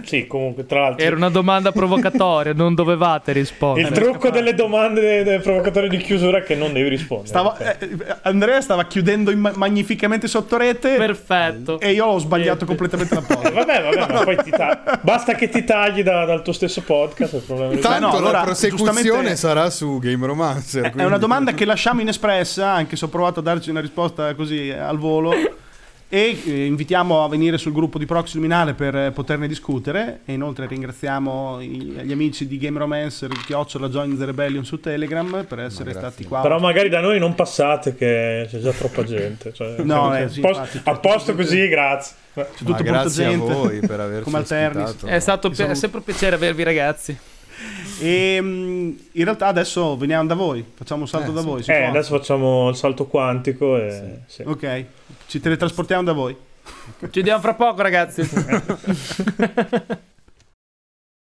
Sì, comunque, tra l'altro. Era una domanda provocatoria, non dovevate Il rispondere. trucco delle domande provocatorie di chiusura è che non devi rispondere. Stava- eh, Andrea stava chiudendo imma- magnificamente sotto rete Perfetto. e io ho sbagliato Niente. completamente la Eh, posta. vabbè, vabbè, ma poi ti ta- basta che ti tagli da- dal tuo stesso podcast. Il problema è Tanto no, allora, la prosecuzione sarà su Game Romancer. È quindi- una domanda che lasciamo inespressa, anche se ho provato a darci una risposta così eh, al volo. E eh, invitiamo a venire sul gruppo di Proxy Luminale per eh, poterne discutere. E inoltre ringraziamo i- gli amici di Game Romancer, chiocciola Join the Rebellion su Telegram per essere grazie. stati qua. Però magari da noi non passate che c'è già troppa gente. Cioè, No, cioè, eh, sì, a posto- infatti, a posto così, grazie. C'è Ma tutto molta grazie gente. a voi per averci Come ospitato. È stato pi- è sempre un piacere avervi ragazzi. E mm, in realtà adesso veniamo da voi. Facciamo un salto Eh, da sì. voi. si Eh, può? adesso facciamo il salto quantico e... sì. Ok, ci teletrasportiamo da voi. Ci vediamo fra poco ragazzi.